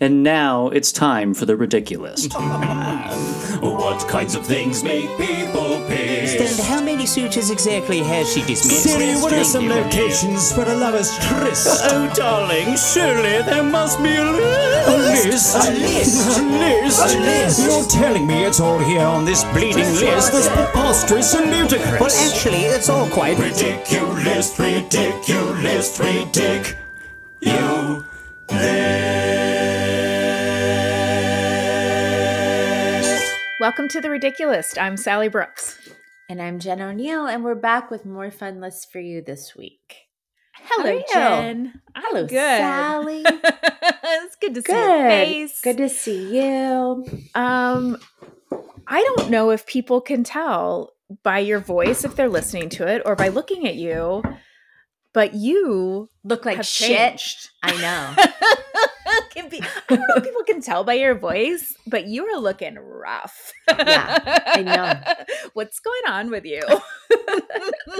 And now it's time for the Ridiculist. What kinds of things make people And how many suitors exactly has she dismissed? Siri, what are some locations for a lover's tryst? oh, darling, surely there must be a list. A list? A list? A list? A list? You're telling me it's all here on this bleeding list that's preposterous and ludicrous. Well, actually, it's all quite. Ridiculous, ridiculous, ridic. You Welcome to the Ridiculist. I'm Sally Brooks. And I'm Jen O'Neill, and we're back with more fun lists for you this week. Hello? Jen. Hello, good. Sally. it's good to see your Good. face. Good to see you. Um, I don't know if people can tell by your voice if they're listening to it or by looking at you, but you Look like shit. changed. I know. can be, I don't know if people can tell by your voice, but you are looking rough. Yeah, I know. What's going on with you?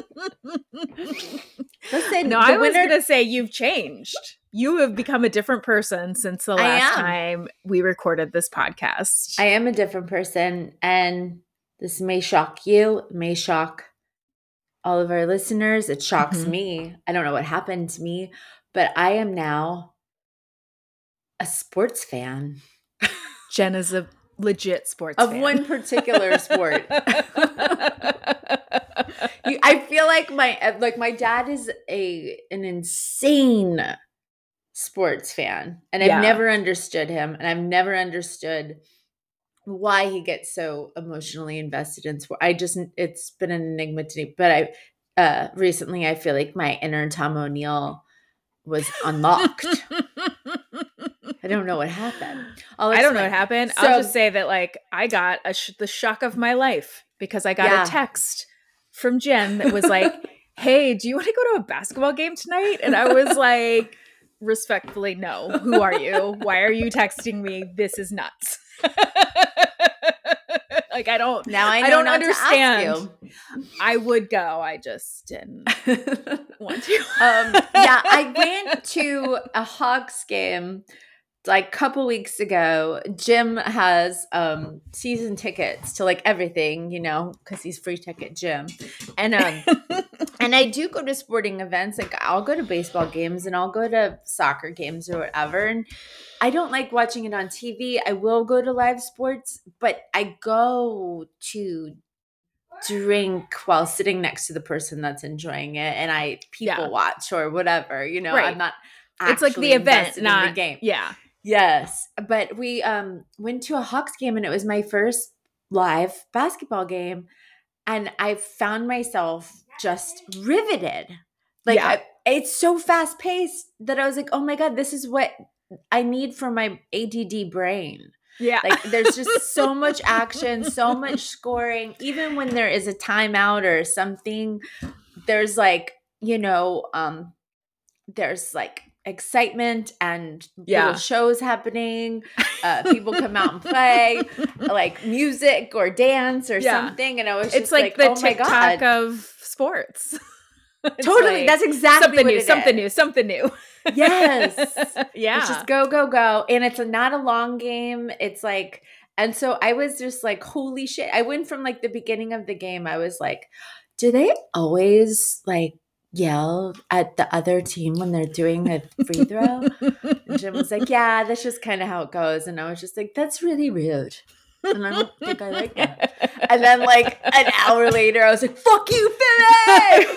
Listen, no, I was going to say you've changed. You have become a different person since the last time we recorded this podcast. I am a different person, and this may shock you, may shock all of our listeners. It shocks Mhm. me. I don't know what happened to me, but I am now a sports fan Jen is a legit sports fan. of fan. one particular sport. You- I feel like my like my dad is a an insane sports fan, and I've Yeah. never understood him, and I've never understood why he gets so emotionally invested in sport. I just it's been an enigma to me. But I uh recently I feel like my inner Tom O'Neill was unlocked. I don't know what happened. I'll I don't know what happened. So- I'll just say that like I got a sh- the shock of my life because I got Yeah. a text from Jen that was like, "Hey, do you want to go to a basketball game tonight?" And I was like, respectfully, no. Who are you? Why are you texting me? This is nuts. like I don't Now I, I don't not to ask understand. you. I would go. I just didn't want to. um, yeah, I went to a Hawks game like a couple weeks ago. Jim has um season tickets to like everything, you know, because he's free ticket Jim. And um and I do go to sporting events. Like I'll go to baseball games and I'll go to soccer games or whatever. And I don't like watching it on TV. I will go to live sports, but I go to drink while sitting next to the person that's enjoying it and I people Yeah. watch or whatever, you know. Right. I'm not it's like the event, not the game. Yeah. Yes, but we um went to a Hawks game and it was my first live basketball game and I found myself just riveted. Like Yeah. I, it's so fast paced that I was like, "Oh my god, this is what I need for my ADD brain." Yeah. Like there's just so much action, so much scoring. Even when there is a timeout or something, there's like, you know, um there's like excitement and Yeah. little shows happening. Uh people come out and play, like music or dance or Yeah. something. And I was it's just like, like, the oh TikTok of sports. Totally. like That's exactly something what new, something is. new, something new. Yes. yeah. It's just go, go, go. And it's a, not a long game. It's like, and so I was just like, holy shit. I went from like the beginning of the game, I was like, do they always like yell at the other team when they're doing a free throw? and Jim was like, yeah, that's just kind of how it goes. And I was just like, that's really rude. And I don't think I like that. And then like an hour later, I was like, fuck you, Philly!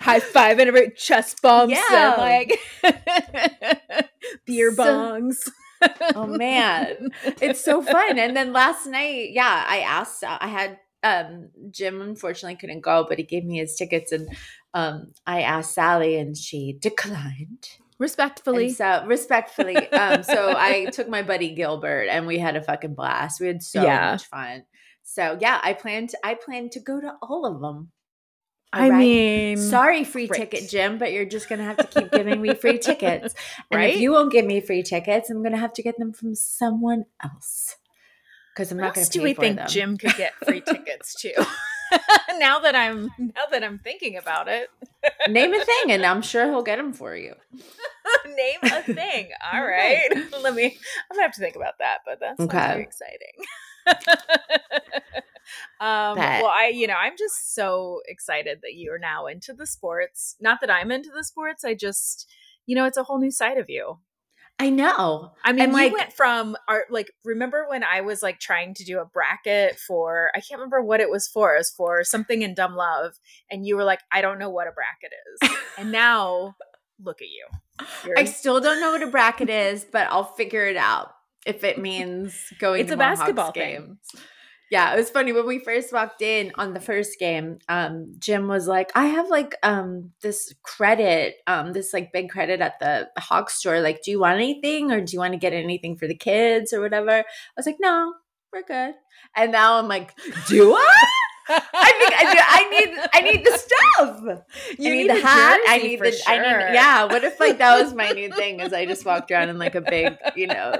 High five and every chest bumps Yeah. like beer So- bongs. oh man it's so fun and then last night yeah i asked uh, i had um jim unfortunately couldn't go but he gave me his tickets and um i asked sally and she declined Respectfully. and so respectfully um so i took my buddy gilbert and we had a fucking blast we had so Yeah. much fun so yeah i plan to i plan to go to all of them I Alright? mean, Sorry, free Right. ticket, Jim, but you're just gonna have to keep giving me free tickets. And Right? if you won't give me free tickets, I'm gonna have to get them from someone else. Because I'm What not else pay do we think them. Jim could get free tickets to? now that I'm now that I'm thinking about it, Name a thing, and I'm sure he'll get them for you. name a thing. All right, let me. I'm gonna have to think about that, but that's Okay. very exciting. um, well, I, you know, I'm just so excited that you are now into the sports. Not that I'm into the sports. I just, you know, it's a whole new side of you. I know. I mean, And, you like- went from our like. Remember when I was like trying to do a bracket for? I can't remember what it was for. It was for something in Dumb Love, and you were like, "I don't know what a bracket is." and now, look at you. You're I still don't know what a bracket is, but I'll figure it out if it means going. It's to a basketball thing. Yeah, it was funny when we first walked in on the first game. Um, Jim was like, "I have like um this credit, um this like big credit at the Hawk store. Like, do you want anything, or do you want to get anything for the kids or whatever?" I was like, "No, we're good." And now I'm like, "Do I?" I think I, do, I need I need the stuff. You I need, need the hat. I need the. I need. Yeah. What if like that was my new thing? Is I just walked around in like a big, you know,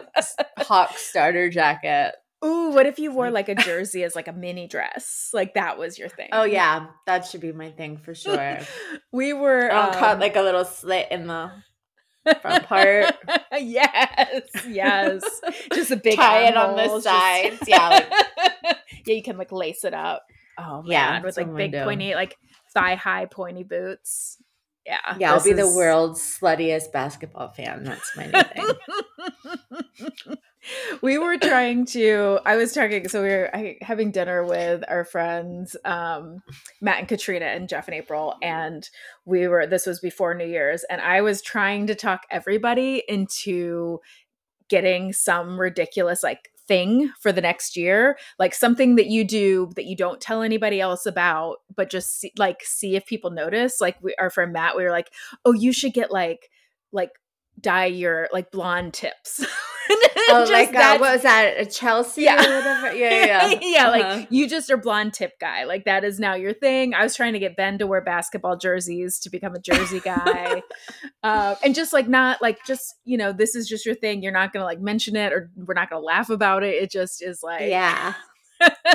hawk starter jacket. Ooh, what if you wore like a jersey as like a mini dress? Like that was your thing. Oh yeah, that should be my thing for sure. we were. I'll cut um, like a little slit in the front part. yes, yes. Just a big tie it on the just- sides. Yeah, like, yeah, you can like lace it up. Oh Yeah, with like big pointy, like thigh high pointy boots. Yeah, yeah. I'll be the world's sluttiest basketball fan. That's my new thing. We were trying to i was talking so we were having dinner with our friends um matt and katrina and jeff and april and we were this was before new year's and i was trying to talk everybody into getting some ridiculous like thing for the next year like something that you do that you don't tell anybody else about but just see, like see if people notice. Like we our friend matt we were like oh you should get like like dye your like blonde tips Oh, like uh, what was that? A Chelsea Yeah. or whatever? Yeah, yeah, yeah. yeah, like Uh-huh. you just are blonde tip guy. Like that is now your thing. I was trying to get Ben to wear basketball jerseys to become a jersey guy. um, and just like not like just, you know, this is just your thing. You're not gonna like mention it or we're not gonna laugh about it. It just is like yeah.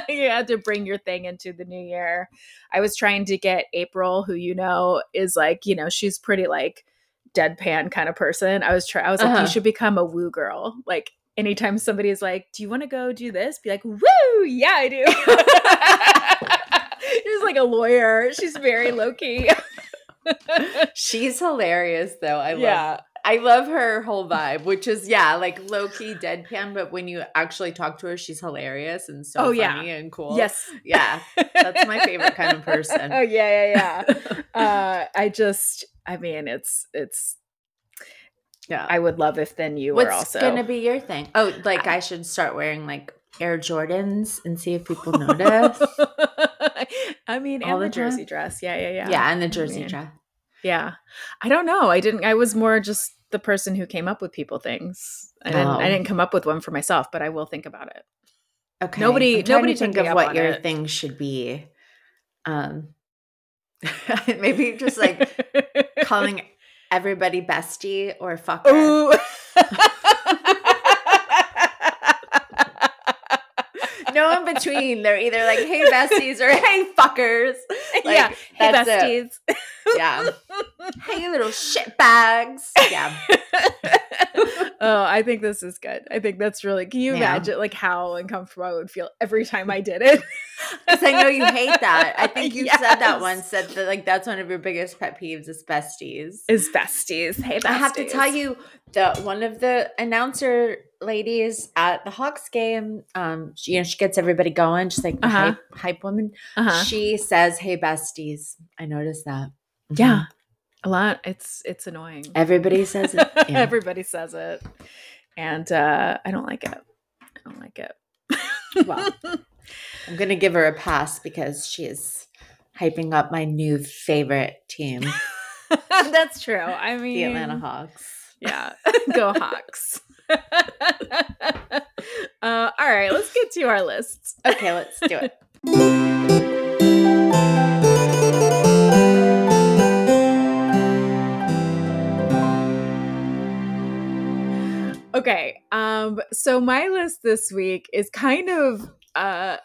you have to bring your thing into the new year. I was trying to get April, who you know is like, you know, she's pretty like deadpan kind of person. I was trying I was like, Uh-huh. you should become a woo girl. Like anytime somebody is like, Do you want to go do this? Be like, Woo, yeah, I do. she's like a lawyer. She's very low key. She's hilarious though. I love yeah. I love her whole vibe, which is yeah, like low key deadpan, but when you actually talk to her, she's hilarious and so Oh, yeah. funny and cool. Yes. Yeah. That's my favorite kind of person. oh yeah, yeah, yeah. uh I just I mean it's it's yeah. I would love if then you were also gonna be your thing? Oh, like I should start wearing like Air Jordans and see if people notice. I mean, All and the the time? jersey dress. Yeah, yeah, yeah. yeah. and the jersey mean- dress. Yeah. I don't know. I didn't. I was more just the person who came up with people things. I didn't. Oh. I didn't come up with one for myself, but I will think about it. Okay. Nobody- nobody think of what your it. thing should be. Um maybe just like calling everybody bestie or fucker. Ooh. No in between. They're either like, hey besties or hey fuckers. Like, yeah. Hey, that's it. besties. Yeah. hey little shit bags. Yeah. oh, I think this is good. I think that's really. Can you Yeah. imagine like how uncomfortable I would feel every time I did it? Because I know you hate that. I think you said that once. Said that like that's one of your biggest pet peeves is besties. Is besties. Hey, besties. I have to tell you, the one of the announcer ladies at the Hawks game, um, she, you know, she gets everybody going, just like Uh-huh. hype, hype woman. Uh-huh. She says, "Hey besties." I noticed that. Mhm. Yeah. A lot. It's it's annoying. everybody says it. Yeah. Everybody says it. And uh I don't like it. I don't like it. Well, I'm gonna give her a pass because she is hyping up my new favorite team, That's true. I mean the Atlanta Hawks. Yeah. Go Hawks. uh all right, let's get to our lists. Okay, let's do it. Okay. Um so my list this week is kind of uh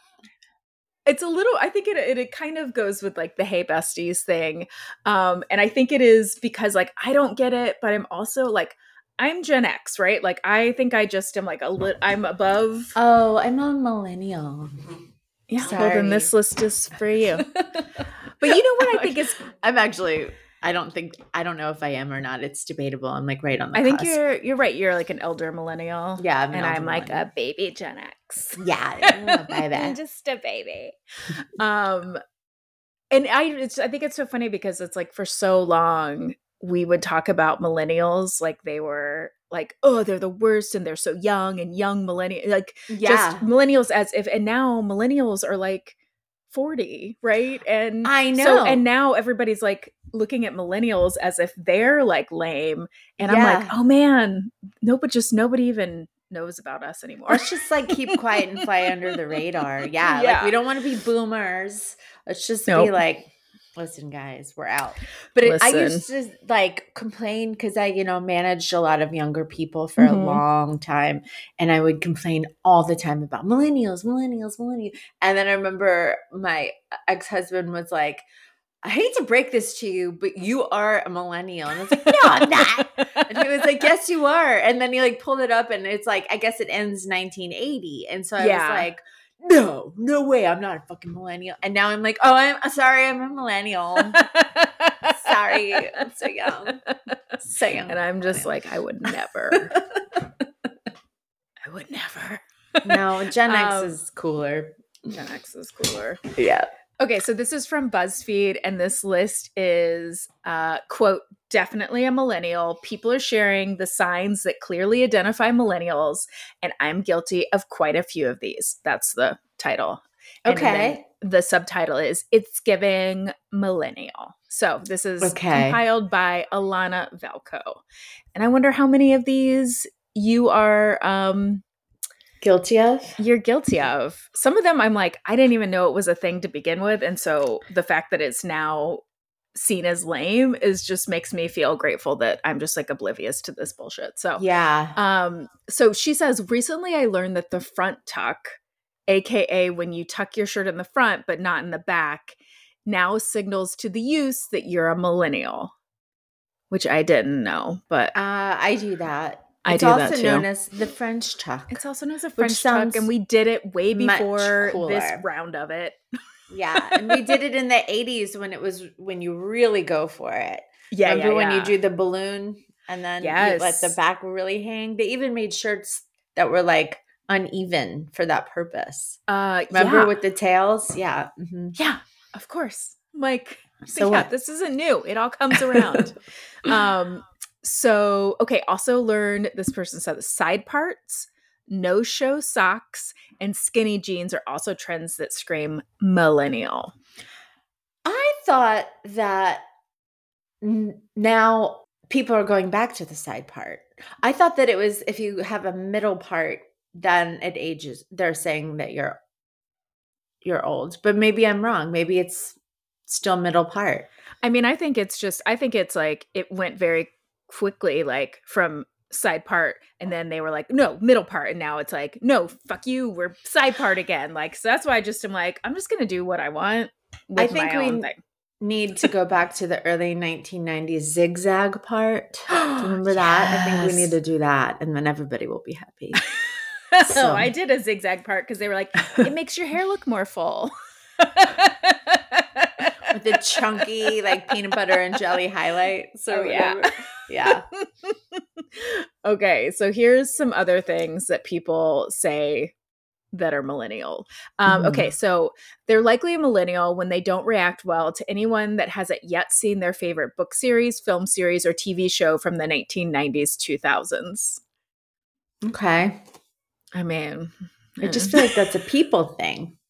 it's a little i think it, it it kind of goes with like the hey besties thing um and i think it is because like i don't get it but i'm also like i'm gen x right like i think i just am like a lit i'm above Oh, I'm a millennial. yeah well then this list is for you but you know what i think is I'm actually. I don't think. I don't know if I am or not. It's debatable. I'm like right on the. i think cusp. you're you're right you're like an elder millennial Yeah, I'm an and i'm like a baby gen x Yeah, baby. just a baby. um, and I, it's, I think it's so funny because it's like for so long we would talk about millennials like they were like, oh, they're the worst and they're so young and young millennial, like Yeah, just millennials as if, and now millennials are like 40, right? And I So, know. and now everybody's like looking at millennials as if they're like lame. And I'm like, oh man, no, but just nobody even knows about us anymore. Let's just like keep quiet and fly under the radar. Yeah, like we don't want to be boomers. Let's just be like, listen, guys, we're out. But it, I used to like complain because I, you know, managed a lot of younger people for Mhm. a long time, and I would complain all the time about millennials, millennials, millennials. And then I remember my ex husband was like. I hate to break this to you, but you are a millennial. And I was like, no, I'm not. And he was like, Yes, you are. And then he like pulled it up and it's like, I guess it ends 1980. And so I Yeah. was like, No, no way. I'm not a fucking millennial. And now I'm like, Oh, I'm sorry. I'm a millennial. sorry. I'm so young. So young. And I'm just like, I would never. I would never. no, Gen X Um, is cooler. Gen X is cooler. Yeah. Okay, so this is from BuzzFeed, and this list is uh, quote definitely a millennial. People are sharing the signs that clearly identify millennials, and I'm guilty of quite a few of these. That's the title. Okay. the subtitle is "It's Giving Millennial." So this is Okay. compiled by Alana Velko, and I wonder how many of these you are um, Guilty of? you're guilty of. Some of them I'm like, I didn't even know it was a thing to begin with. And so the fact that it's now seen as lame is just makes me feel grateful that I'm just like oblivious to this bullshit. So Yeah. um so she says recently I learned that the front tuck, aka when you tuck your shirt in the front but not in the back, now signals to the use that you're a millennial. Which I didn't know, but Uh, I do that. I it's do also that too. known as the French tuck. it's also known as a French tuck, and we did it way before this round of it. Yeah, and we did it in the 80s when it was when you really go for it. Yeah, Remember yeah, when you do the balloon and then you let the back really hang? They even made shirts that were like uneven for that purpose. Uh, Remember yeah. with the tails? Yeah. mhm. yeah, of course. Like, So so yeah, what? this isn't new. It all comes around. um, so okay. Also learned this person said the side parts, no show socks, and skinny jeans are also trends that scream millennial. I thought that n- now people are going back to the side part. I thought that it was if you have a middle part, then it ages. They're saying that you're you're old, but maybe I'm wrong. Maybe it's still middle part. I mean, I think it's just. I think it's like it went very quickly, like from side part and then they were like no middle part and now it's like no fuck you we're side part again like so that's why i just am like i'm just gonna do what i want with I think we- Need to go back to the early 1990s zigzag part. Remember that? I think we need to do that, and then everybody will be happy. so So- I did a zigzag part because they were like, it makes your hair look more full. With the chunky, like peanut butter and jelly highlight. So Oh, yeah. yeah. okay, so here's some other things that people say that are millennial. Um, Mhm. Okay, so they're likely a millennial when they don't react well to anyone that hasn't yet seen their favorite book series, film series, or TV show from the 1990s, 2000s. Okay. I mean, I just mm. feel like that's a people thing.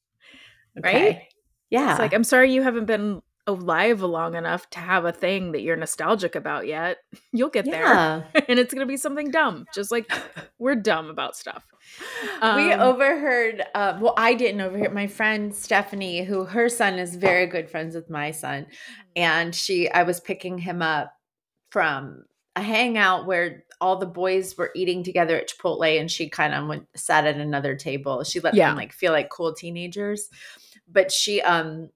Right? Yeah. It's like, I'm sorry you haven't been alive long enough to have a thing that you're nostalgic about yet. You'll get there. And it's going to be something dumb, just like we're dumb about stuff. we Um, overheard, uh, well, I didn't overhear my friend Stephanie, who her son is very good friends with my son. And she, I was picking him up from a hangout where all the boys were eating together at Chipotle and she kind of went sat at another table. She let Yeah. them like feel like cool teenagers. But she um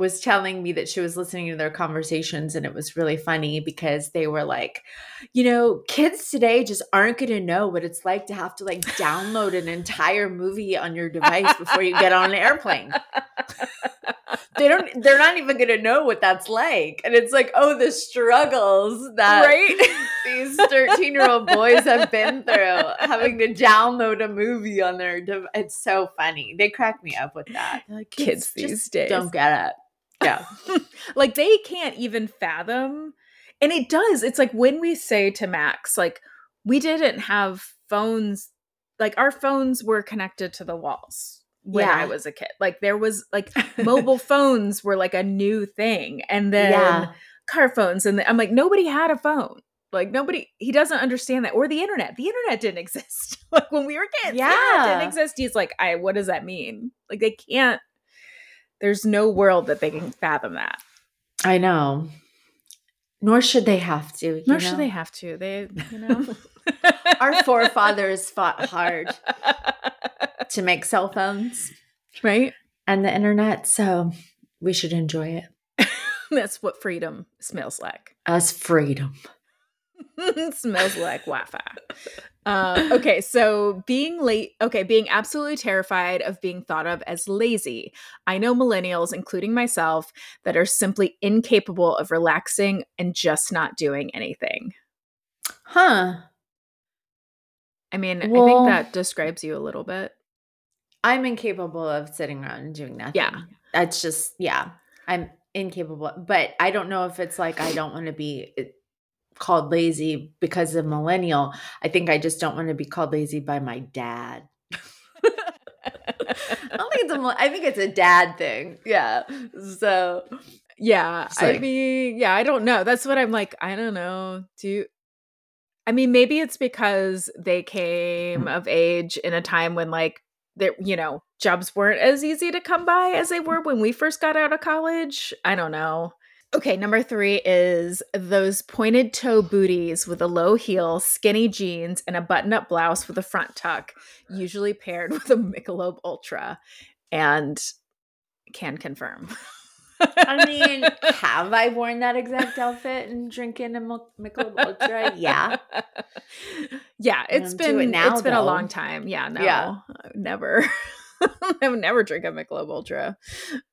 was telling me that she was listening to their conversations and it was really funny because they were like, you know, kids today just aren't going to know what it's like to have to like download an entire movie on your device before you get on an airplane. they don't they're not even going to know what that's like. And it's like, oh, the struggles that right? these 13 year old boys have been through having to download a movie on their dev- it's so funny they crack me up with that like, Kids just these days. don't get it yeah. Like they can't even fathom and it does it's like when we say to max like we didn't have phones like our phones were connected to the walls when Yeah. i was a kid. Like there was like mobile phones were like a new thing and then yeah. car phones and i'm like nobody had a phone. Like nobody he doesn't understand that or the internet the internet didn't exist. Like when we were kids the Yeah. didn't exist. He's like i what does that mean? Like they can't there's no world that they can fathom that. I know. Nor should they have to you nor know? should they have to. They you know. Our forefathers fought hard to make cell phones. Right? And the internet so we should enjoy it. That's what freedom smells like. As freedom smells like Wi-Fi. Uh, okay, so being late, okay, being absolutely terrified of being thought of as lazy. I know millennials, including myself, that are simply incapable of relaxing and just not doing anything. huh I mean, I think that describes you a little bit. i'm incapable of sitting around and doing nothing Yeah. that's just yeah i'm incapable but i don't know if it's like i don't want to be called lazy because of millennial i think i just don't want to be called lazy by my dad i don't think it's a i think it's a dad thing yeah so Yeah, It's I mean, yeah, I don't know. That's what I'm like. I don't know. Do you, I mean, maybe it's because they came mm. of age in a time when, like, there, you know, jobs weren't as easy to come by as they were when we first got out of college. I don't know. Okay, number three is those pointed toe booties with a low heel, skinny jeans, and a button up blouse with a front tuck, usually paired with a Michelob Ultra. And can confirm. i mean have i worn that exact outfit and drinking a Michelob ultra yeah yeah, It's been it now, it's been a long time. Yeah, no, Yeah. I've never, I would never drink a Michelob Ultra.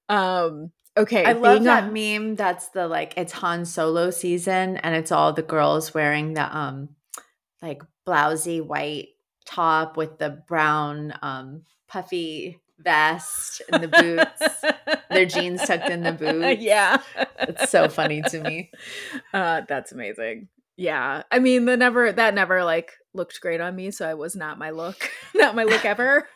Um, okay, I love that meme. That's the like it's Han Solo season, and it's all the girls wearing the um like blousy white top with the brown um puffy vest and the boots. Their jeans tucked in the boots. yeah, It's so funny to me. Uh, that's amazing. Yeah, I mean, the never that never like looked great on me, so I was not my look, not my look ever.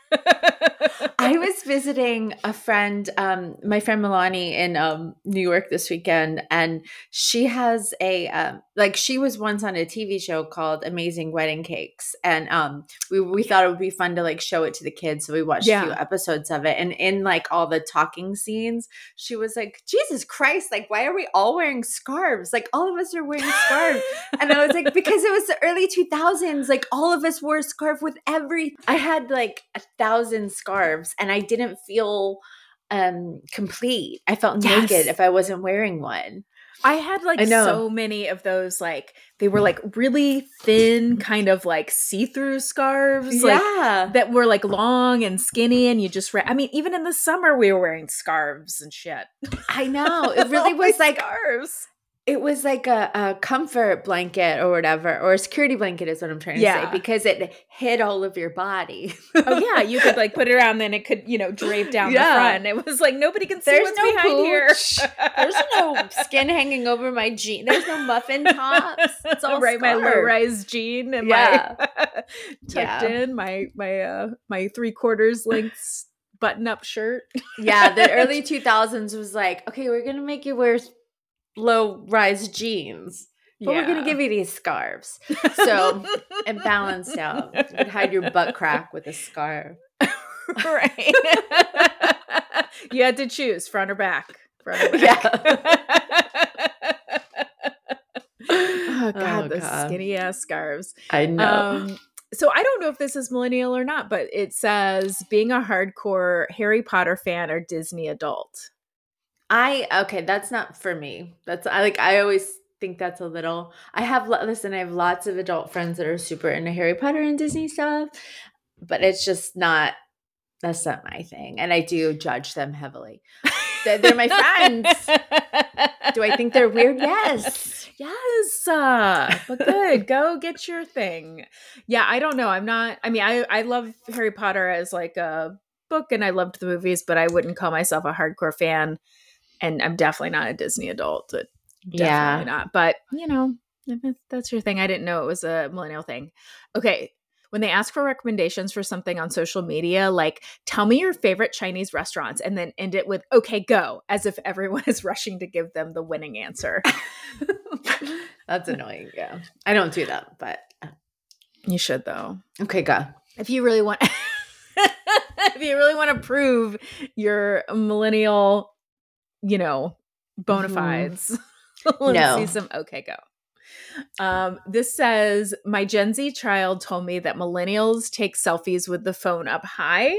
I was visiting a friend, um, my friend Milani in um, New York this weekend, and she has a um, like she was once on a TV show called Amazing Wedding Cakes, and um, we we thought it would be fun to like show it to the kids, so we watched a few episodes of it, and in like all the talking scenes, she was like, "Jesus Christ! Like, why are we all wearing scarves? Like, all of us are wearing scarves." and I was like, because it was the early 2000s, like all of us wore a scarf with every. I had like a thousand scarves and I didn't feel um complete. I felt Yes. naked if I wasn't wearing one. I had like I so many of those, like they were like really thin, kind of like see-through scarves, like yeah. that were like long and skinny, and you just. Ra- I mean, even in the summer, we were wearing scarves and shit. I know. It really All was like scarves. It was like a, a comfort blanket or whatever, or a security blanket is what I'm trying to Yeah. say, because it hid all of your body. Oh yeah, you could like put it around, then it could you know drape down Yeah. the front. It was like nobody can see There's what's no behind here. There's no skin hanging over my jean. There's no muffin tops. It's all right, my low rise jean and Yeah. my tucked Yeah. in my my uh my three quarters length button up shirt. yeah, the early 2000s was like, okay, we're going to make you wear low rise jeans, but we're going to give you these scarves. So it balanced out. You could hide your butt crack with a scarf. right. you had to choose front or back. Front or back. oh god, Oh, the God. skinny ass scarves. I know. Um, so I don't know if this is millennial or not, but it says being a hardcore Harry Potter fan or Disney adult. I okay, that's not for me. That's I like I always think that's a little I have lo- listen, I have lots of adult friends that are super into Harry Potter and Disney stuff, but it's just not that's not my thing. And I do judge them heavily. They're, they're my friends. Do I think they're weird? Yes. Yes, uh, but good. Go get your thing. Yeah, I don't know. I'm not. I mean, I I love Harry Potter as like a book, and I loved the movies, but I wouldn't call myself a hardcore fan. And I'm definitely not a Disney adult. Definitely Yeah. not. But you know, that's your thing. I didn't know it was a millennial thing. Okay. When they ask for recommendations for something on social media, like tell me your favorite Chinese restaurants and then end it with okay, go, as if everyone is rushing to give them the winning answer. That's annoying. Yeah. I don't do that, but uh, you should though. okay, go. If you really want if you really want to prove your millennial, you know, bona Mhm. fides, let's No. see some okay go. Um, this says my Gen Z child told me that millennials take selfies with the phone up high,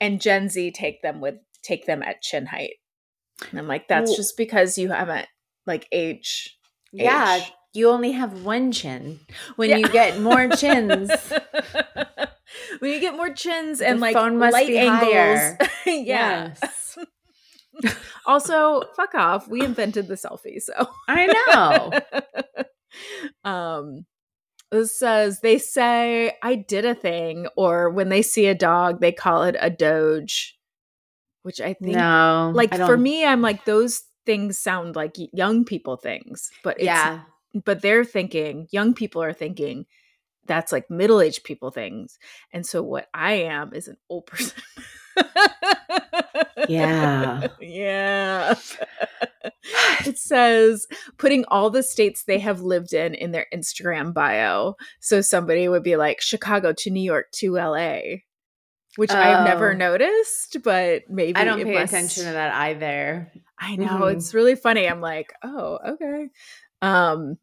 and Gen Z take them with take them at chin height. And I'm like, that's Well- just because you haven't like age. Yeah, age. you only have one chin. When Yeah. you get more chins, when you get more chins and like phone must light be angles, yeah. Yes. Also, fuck off. We invented the selfie, so I know. um this says they say I did a thing, or when they see a dog, they call it a doge, which I think no, like I for me, I'm like those things sound like young people things, but it's, yeah, but they're thinking young people are thinking that's like middle-aged people things, and so what I am is an old person. Yeah. yeah. it says putting all the states they have lived in in their Instagram bio. So somebody would be like Chicago to New York to LA, which I've never Oh. noticed, but maybe I don't pay must- attention to that either. I know Mhm. it's really funny. I'm like, oh, okay. Um,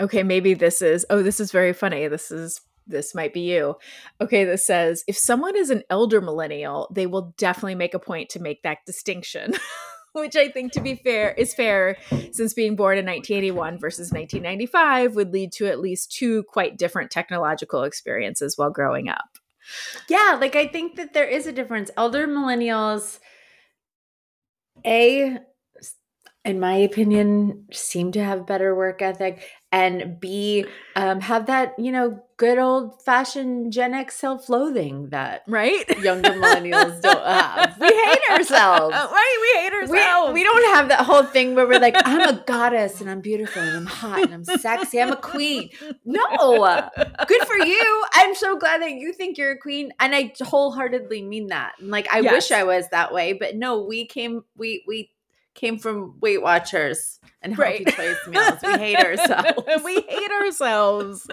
okay, maybe this is. Oh, this is very funny. This is. This might be you. Okay, this says if someone is an elder millennial, they will definitely make a point to make that distinction. Which I think, to be fair, is fair since being born in 1981 versus 1995 would lead to at least two quite different technological experiences while growing up. Yeah, like I think that there is a difference. Elder millennials, a, in my opinion, seem to have better work ethic, and B, um, have that you know good old fashioned Gen X self loathing that Right? younger millennials don't have. We hate ourselves. right? We hate We, ourselves. we don't have that whole thing where we're like, I'm a goddess and I'm beautiful and I'm hot and I'm sexy. I'm a queen. No, good for you. I'm so glad that you think you're a queen. And I wholeheartedly mean that. And like, I wish I was that way, but no, we came, we, we came from Weight Watchers and healthy Right. choice meals. We hate ourselves. we hate ourselves.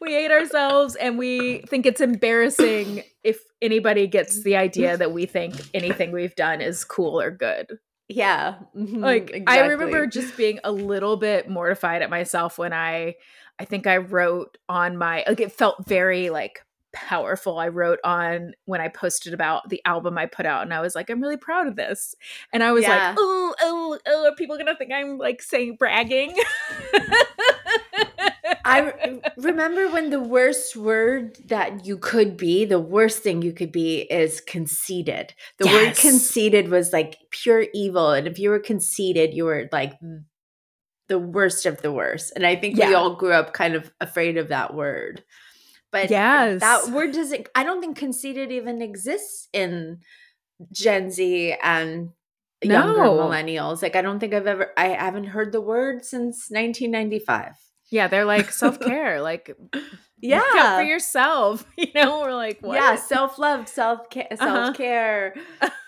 We hate ourselves and we think it's embarrassing if anybody gets the idea that we think anything we've done is cool or good. yeah. mhm, Like I remember just being a little bit mortified at myself when I I think I wrote on my like it felt very like powerful. I wrote on when I posted about the album I put out and I was like I'm really proud of this. And I was Yeah. like, "Oh, oh, oh, are people going to think I'm like saying bragging?" I re- remember when the worst word that you could be, the worst thing you could be is conceited. The word conceited was like pure evil. And if you were conceited, you were like the worst of the worst. And I think we all grew up kind of afraid of that word. But Yes. that word doesn't, I don't think conceited even exists in Gen Z and younger No. millennials. Like, I don't think I've ever, I haven't heard the word since 1995. Yeah, they're like self care, like Yeah. look out for yourself. You know, we're like, what? Yeah, self love, self care, Uh-huh. self care.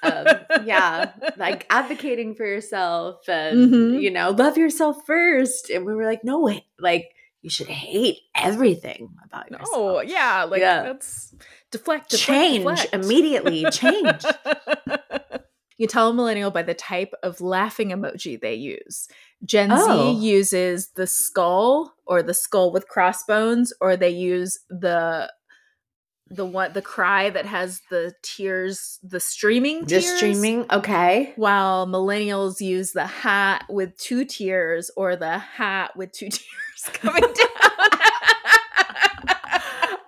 Um, yeah, like advocating for yourself, and Mhm. you know, love yourself first. And we were like, no, wait, like you should hate everything about yourself. Oh, yeah, like Yeah. that's deflect, deflect change deflect. immediately. Change. you tell a millennial by the type of laughing emoji they use. Gen Oh. Z uses the skull or the skull with crossbones, or they use the the one the cry that has the tears, the streaming tears. Just streaming. Okay. While millennials use the hat with two tears or the hat with two tears coming down.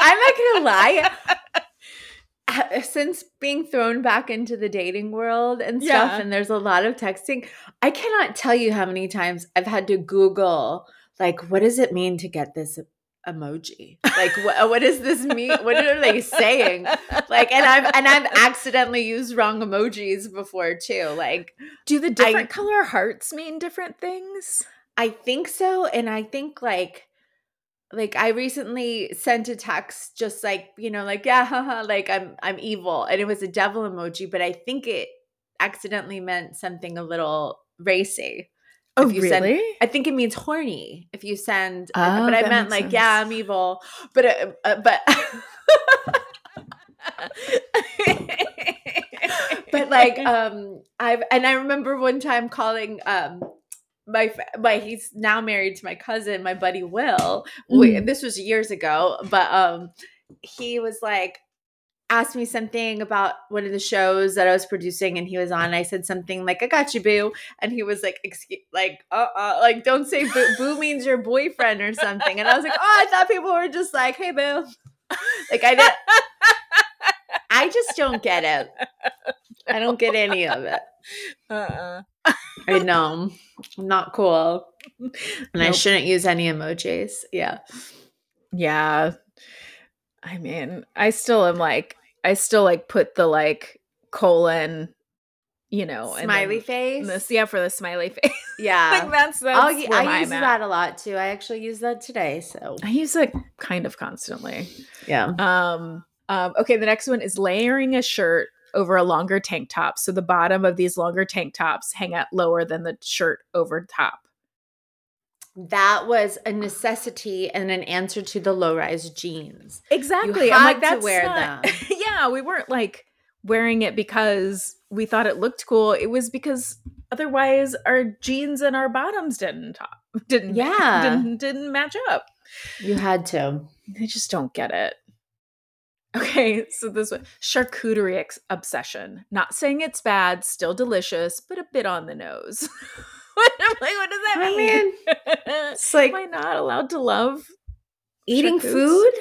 I'm not gonna lie. Uh, Since being thrown back into the dating world and stuff, Yeah. and there's a lot of texting, I cannot tell you how many times I've had to Google, like, what does it mean to get this emoji? Like, what, what does this mean? What are they saying? Like, and I've and I've accidentally used wrong emojis before too. Like, Do the different I- color hearts mean different things? I think so, and I think like like I recently sent a text just like, you know, like yeah, haha, like I'm I'm evil and it was a devil emoji, but I think it accidentally meant something a little racy. Oh, If you send- really? I think it means horny if you send Oh, but I meant like yeah, I'm evil. But uh, uh, but but like um i've and i remember one time calling um my my he's now married to my cousin my buddy will we, Mm. this was years ago but um he was like asked me something about one of the shows that i was producing and he was on i said something like i got you boo and he was like excuse like uh-uh like don't say boo, boo means your boyfriend or something and i was like oh i thought people were just like hey boo like i did i just don't get it I don't get any of it. uh-uh. I know. I'm not cool. And I shouldn't use any emojis. Yeah. Yeah. I mean, I still am like, I still like put the like colon, you know, Smiley face. This, yeah, for the smiley face. yeah. like that's that's I I'm use at. that a lot too. I actually use that today. So I use it kind of constantly. yeah. Um, um, okay, the next one is layering a shirt over a longer tank top. So the bottom of these longer tank tops hang out lower than the shirt over top. That was a necessity and an answer to the low rise jeans. Exactly. had I'm like, to wear not- them. yeah, we weren't like wearing it because we thought it looked cool. It was because otherwise our jeans and our bottoms didn't top didn't Yeah. didn't, didn't match up. You had to. I just don't get it. Okay, so this one charcuterie ex- obsession. Not saying it's bad, still delicious, but a bit on the nose. what, I'm like, what does that I mean? It's like Am I not allowed to love eating food.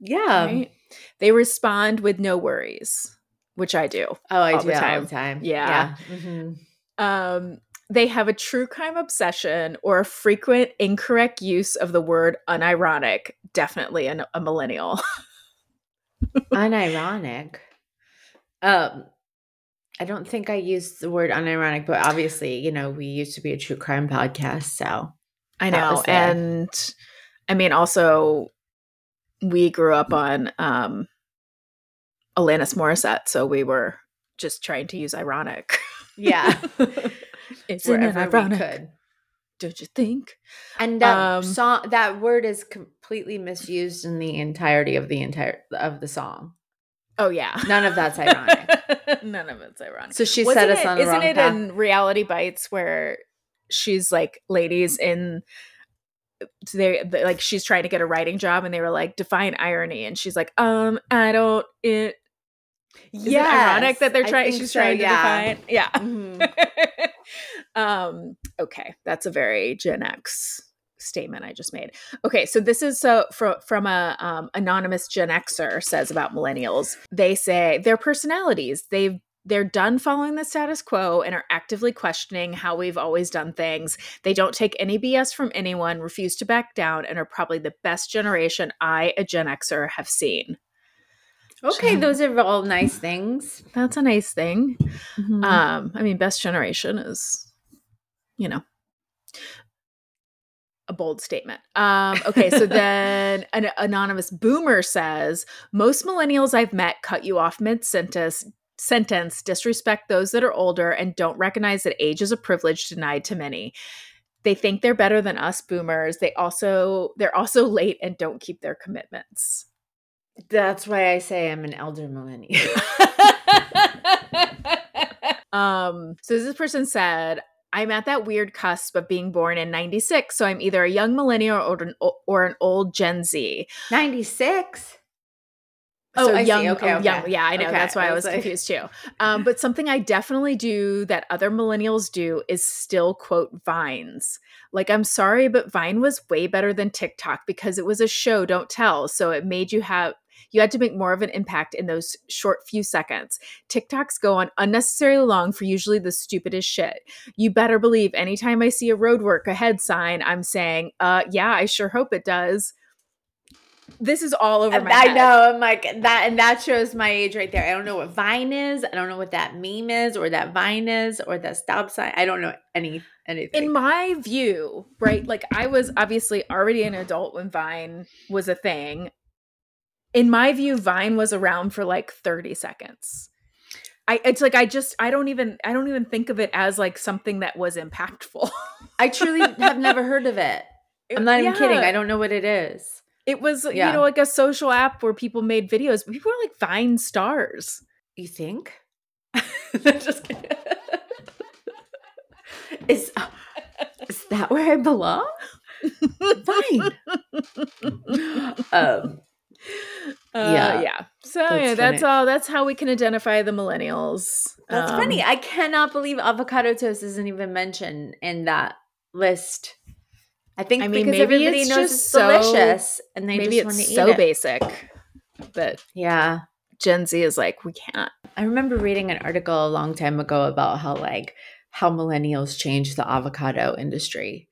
Yeah. right? They respond with no worries, which I do. Oh, I All do the all the time. Yeah. Mhm. Um, they have a true crime obsession or a frequent incorrect use of the word unironic. Definitely an, a millennial. unironic. Um, I don't think I used the word unironic, but obviously, you know, we used to be a true crime podcast, so I know. And I mean, also, we grew up on um, Alanis Morissette, so we were just trying to use ironic. yeah, Isn't it wherever we ironic? could. Don't you think? And that Um, song, that word is completely misused in the entirety of the entire of the song. Oh yeah, None of that's ironic. None of it's ironic. So she Wasn't set us it- on the Isn't wrong it path. in Reality Bites where she's like ladies in they like she's trying to get a writing job and they were like define irony and she's like um I don't it yeah ironic that they're trying she's so, trying to yeah. define yeah Mhm. um okay that's a very gen x statement i just made okay so this is so from from a um, anonymous gen xer says about millennials they say their personalities they've they're done following the status quo and are actively questioning how we've always done things. They don't take any BS from anyone, refuse to back down, and are probably the best generation I, a Gen Xer, have seen. Okay, those are all nice things. That's a nice thing. Mhm. Um, I mean, best generation is, you know, a bold statement. Um, okay, so then an anonymous boomer says most millennials I've met cut you off mid sentence. Sentence disrespect those that are older and don't recognize that age is a privilege denied to many. They think they're better than us boomers. They also they're also late and don't keep their commitments. That's why I say I'm an elder millennial. um, so this person said, I'm at that weird cusp of being born in 96, so I'm either a young millennial or an, or an old Gen Z. 96. Oh, I see. young, Okay, oh, young. okay. Yeah, I know. Okay, That's why I I was was like- confused too. Um, but something I definitely do that other millennials do is still quote vines. Like, I'm sorry, but Vine was way better than TikTok because it was a show, don't tell. So it made you have you had to make more of an impact in those short few seconds. TikToks go on unnecessarily long for usually the stupidest shit. You better believe anytime I see a roadwork ahead sign, I'm saying, uh, yeah, I sure hope it does. This is all over my I head. know. I'm like that, and that shows my age right there. I don't know what Vine is. I don't know what that meme is, or that Vine is, or that stop sign. I don't know any anything. in my view, right? Like I was obviously already an adult when Vine was a thing. In my view, Vine was around for like 30 seconds. I it's like I just I don't even I don't even think of it as like something that was impactful. I truly have never heard of it. I'm not even kidding. I don't know what it is. It was Yeah. you know like a social app where people made videos. People were like Vine stars. You think? Just kidding. is is that where I belong? Fine. um, Uh, Yeah. yeah. So That's yeah, that's funny. all. That's how we can identify the millennials. that's Um, funny. I cannot believe avocado toast isn't even mentioned in that list. I think I mean, because maybe everybody it's knows just it's so- delicious, and they Maybe just want to it's eat so it. basic that Yeah, Gen Z is like, we can't. I remember reading an article a long time ago about how like how millennials changed the avocado industry.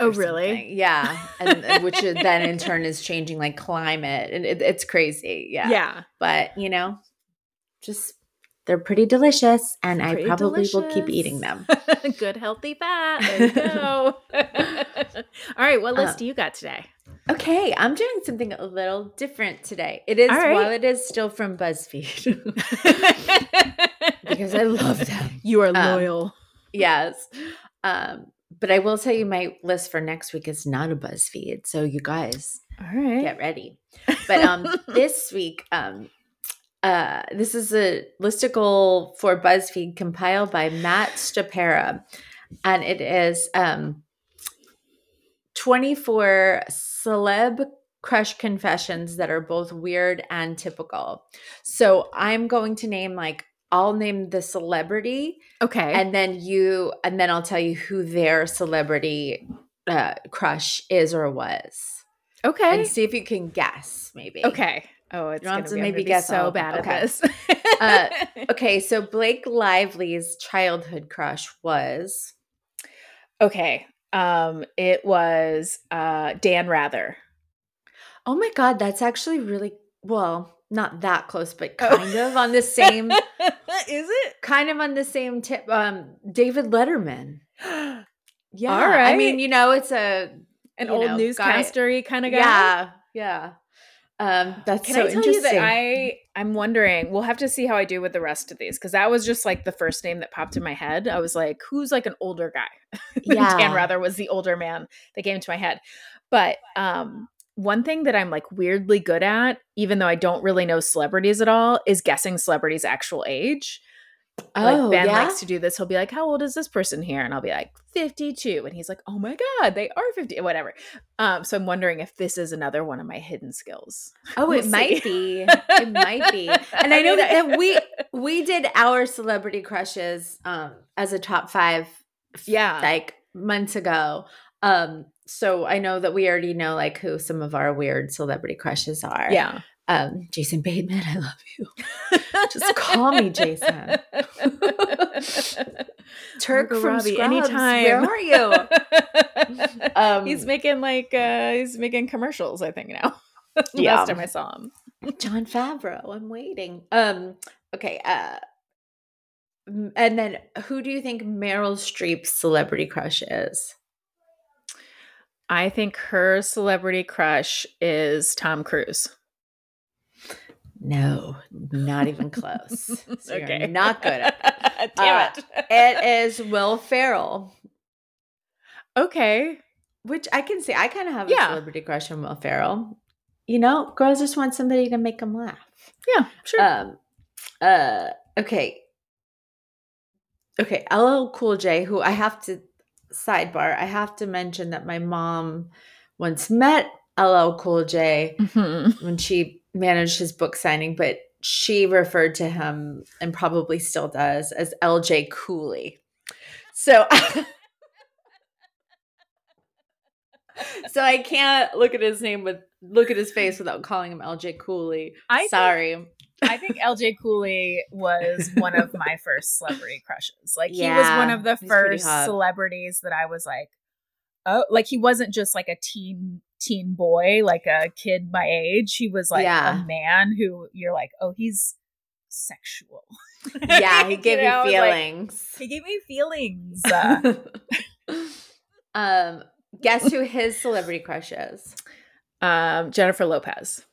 Oh, really? something. Yeah, and and which then in turn is changing like climate, and it, it's crazy. Yeah. Yeah. but you know, just they're pretty delicious, and I Pretty probably will keep eating them. Good, healthy fat. There you go. All right. What list Uh, do you got today? Okay, I'm doing something a little different today. It is right. while it is still from BuzzFeed because I love them. you are Um, loyal. Yes. Um, but I will tell you my list for next week is not a BuzzFeed. So you guys All right. get ready. But um this week, um uh this is a listicle for BuzzFeed compiled by Matt Stopera. And it is um 24 celeb crush confessions that are both weird and typical. So I'm going to name like I'll name the celebrity okay. and then you and then i'll tell you who their celebrity uh crush is or was okay. and see if you can guess maybe okay. Oh, it's gonna to maybe guess so all bad Okay. at this. Uh, okay so blake lively's childhood crush was okay. Um, it was uh Dan Rather. oh my god that's actually really well not that close but Oh. kind of on the same is it? kind of on the same tip um david letterman yeah all right. i mean you know it's a An old know, newscastery kind of guy. yeah yeah um that's Can so I tell you that I I'm wondering? We'll have to see how I do with the rest of these because that was just like the first name that popped in my head. I was like, who's like an older guy? Yeah. Dan Rather was the older man that came into my head. But um, one thing that I'm like weirdly good at, even though I don't really know celebrities at all, is guessing celebrities' actual age. Like Oh, Ben yeah? likes to do this. He'll be like, "How old is this person here?" And I'll be like, "52." And he's like, "Oh my god, they are 50." Whatever. Um, so I'm wondering if this is another one of my hidden skills. Oh, We'll it might be. It might be. And I, know that, that we we did our celebrity crushes um as a top 5 Yeah. like months ago. Um so I know that we already know like who some of our weird celebrity crushes are. yeah. Um Jason Bateman, I love you. Just call me Jason. Turk Margot from Robbie, Scrubs, anytime. Where are you? Um, he's making like uh he's making commercials, I think now. Yeah. Last time I saw him. Jon Favreau. I'm waiting. Um. Okay. Uh. And then, who do you think Meryl Streep's celebrity crush is? I think her celebrity crush is Tom Cruise. No, not even close. So okay. not good at it. Damn Uh, It is Will Ferrell, Okay. which I can say I kind of have Yeah. a celebrity crush on Will Ferrell. You know, girls just want somebody to make them laugh. Yeah, sure. Um. Uh. Okay. Okay. LL Cool J, who I have to sidebar, I have to mention that my mom once met LL Cool J Mhm. when she managed his book signing, but she referred to him and probably still does as LJ Cooley. So So I can't look at his name with look at his face without calling him LJ Cooley. I think- Sorry. I think LJ Cooley was one of my first celebrity crushes. Like he was one of the first celebrities that I was like, oh, like he wasn't just like a teen teen boy, like a kid my age. He was like Yeah. a man who you're like, oh, he's sexual. yeah, he gave you, know, like, feelings. he gave me feelings. Uh, um, guess who his celebrity crush is? um, Jennifer Lopez.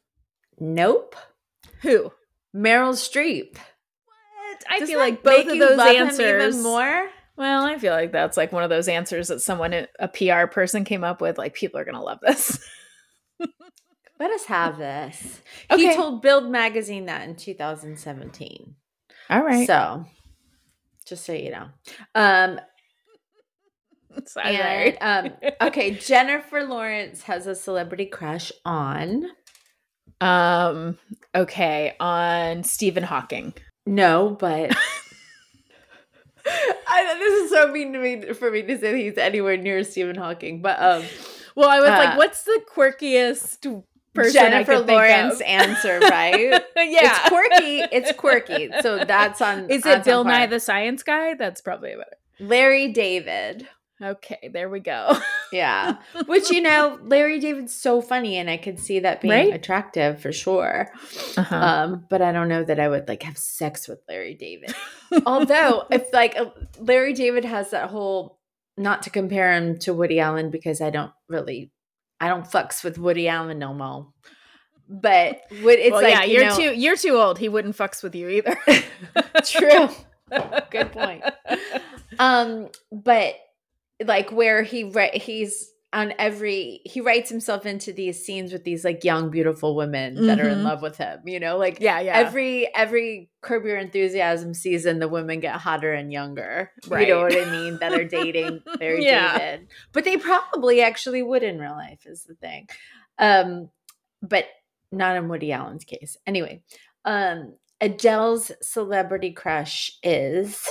Nope. Who? Meryl Streep. I Does feel like both make of you those love him answers even more. Well, I feel like that's like one of those answers that someone, a PR person, came up with. Like, people are gonna love this. Let us have this. Okay. He told Build magazine that in 2017. All right. So, just so you know. Um, Sorry. and, um, okay, Jennifer Lawrence has a celebrity crush on. Um. Okay. On Stephen Hawking. No, but I, this is so mean to me for me to say he's anywhere near Stephen Hawking. But um, Well, I was Uh, like, "What's the quirkiest person I Jennifer Lawrence answer, right? yeah. It's quirky. It's quirky. So that's on. Is it Bill Nye the Science Guy? That's probably better. Larry David? Okay, there we go. Yeah. Which you know, Larry David's so funny, and I could see that being Right? attractive for sure. Uh-huh. Um, but I don't know that I would like have sex with Larry David. Although, if like uh, Larry David has that whole, not to compare him to Woody Allen because I don't really, I don't fucks with Woody Allen no more. But what it's well, like, yeah, you you're know- too you're too old. He wouldn't fucks with you either. True. Good point. Um, but like where he write he's on every he writes himself into these scenes with these like young beautiful women that are in Mhm. love with him you know? Like Yeah, yeah. every every curb your enthusiasm season the women get hotter and younger. You know what i mean? That are dating Larry Yeah. david but they probably actually would in real life is the thing. Um but not in woody allen's case. Anyway um adele's celebrity crush is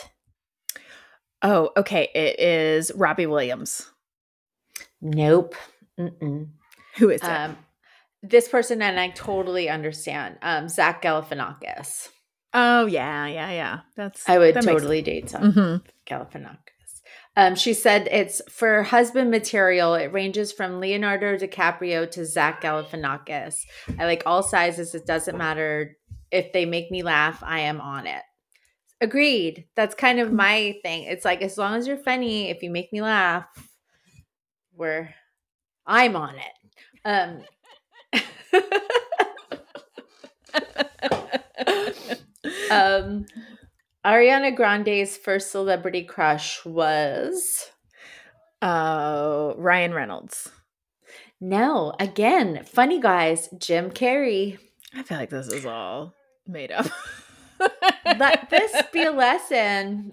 oh, okay. It is Robbie Williams. nope Mm-mm. Who is it? um this person and i totally understand um zach galifianakis oh yeah, yeah, yeah. That's i would that totally date Zach Mhm. Galifianakis. Um, she said it's for husband material. It ranges from Leonardo DiCaprio to Zach Galifianakis. I like all sizes. It doesn't matter if they make me laugh. I am on it. Agreed. That's kind of my thing. It's like as long as you're funny, if you make me laugh, we're I'm on it. Um, um, Ariana Grande's first celebrity crush was Oh, Ryan Reynolds. no, again, funny guys, Jim Carrey. I feel like this is all made up. Let this be a lesson.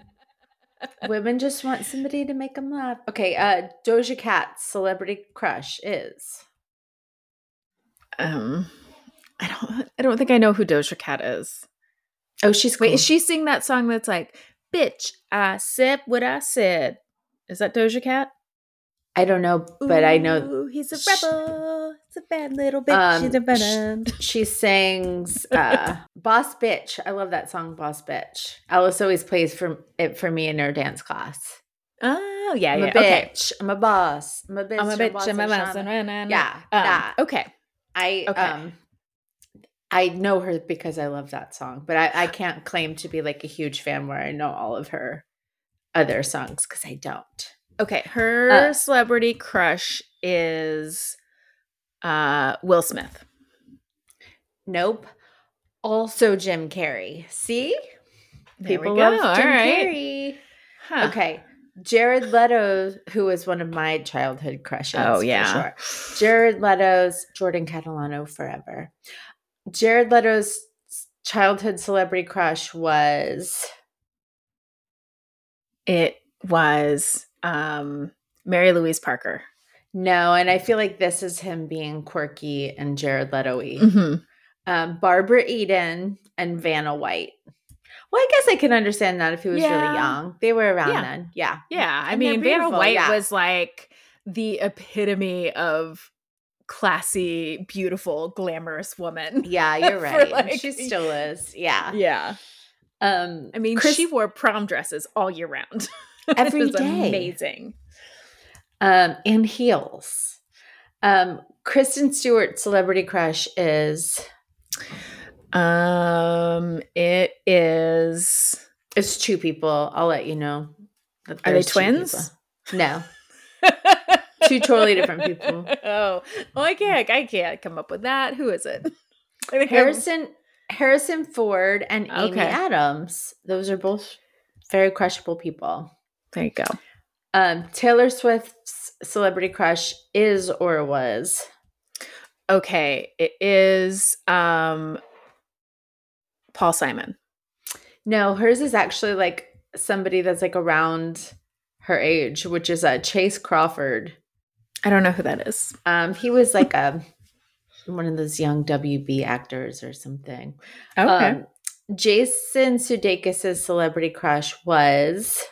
Women just want somebody to make them laugh. Okay, uh Doja Cat's celebrity crush is um, I don't. I don't think I know who Doja Cat is. Oh, she's Wait, cool. is she sing that song that's like, "Bitch, I said what I said"? Is that Doja Cat? I don't know, but I know he's a Sh- rebel. It's a bad little bitch. Um, She's a bad. she sings uh Boss Bitch. I love that song, Boss Bitch. Alice always plays for it for me in her dance class. Oh yeah, I'm yeah. a Okay. I'm a boss. I'm a bitch. I'm a bitch. I'm a boss. boss. I'm a- Yeah. Yeah, Um. Okay. I Okay. um I know her because I love that song, but I, I can't claim to be like a huge fan where I know all of her other songs because I don't. Okay. Her Uh, celebrity crush is uh Will Smith. Nope. Also Jim Carrey. See? There we People go. love All Jim right. Carrey. Huh. Okay. Jared Leto, who is one of my childhood crushes. Oh yeah. sure. Jared Leto's Jordan Catalano forever. Jared Leto's childhood celebrity crush was It was um Mary Louise Parker. no, and I feel like this is him being quirky and Jared Leto-y. Mhm. um, Barbara Eden, and Vanna White. Well, I guess I can understand that if he was Yeah. really young. They were around Yeah. then. Yeah. Yeah, I And mean, Vanna White yeah. was like the epitome of classy, beautiful, glamorous woman. Yeah, you're right. like- she still is. Yeah. Yeah. Um I mean, Chris- she wore prom dresses all year round. Every it was day. amazing. um and heels. Um Kristen Stewart celebrity crush is Um, it is. it's two people. I'll let you know. that Are they twins? people. No. Two totally different people. Oh, oh, I can't. I can't come up with that. Who is it? I I'm- Harrison Harrison Ford and Amy Okay. Adams. Those are both very crushable people. There you go. Um, Taylor Swift's celebrity crush is or was. Okay, it is. Um, Paul Simon. No, hers is actually like somebody that's like around her age, which is uh, Chace Crawford. I don't know who that is. Um, he was like a one of those young WB actors or something. Okay. Um, Jason Sudeikis' celebrity crush was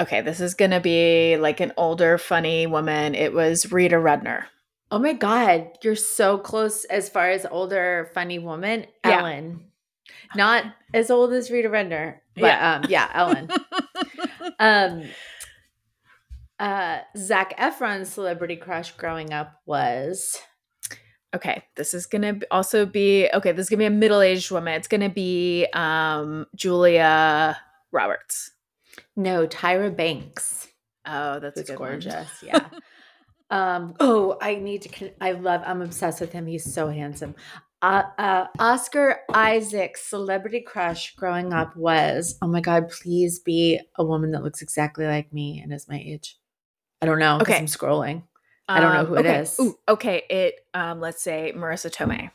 okay, this is gonna be like an older, funny woman. It was Rita Rudner. Oh my god, you're so close as far as older funny woman, Yeah. Ellen. Not as old as Rita Rudner, but Yeah. um yeah, Ellen. um uh Zac Efron's celebrity crush growing up was okay, this is gonna also be okay. This is gonna be a middle-aged woman. It's gonna be um Julia Roberts. No Tyra Banks. Oh, that's It's a good one. gorgeous. Yeah. um oh, I need to I love I'm obsessed with him. He's so handsome. Uh, uh, Oscar Isaac's celebrity crush growing up was, oh my God, please be a woman that looks exactly like me and is my age. I don't know. Okay. I'm scrolling. I don't know Um, who it okay. is. Ooh, okay, it um let's say Marisa Tomei.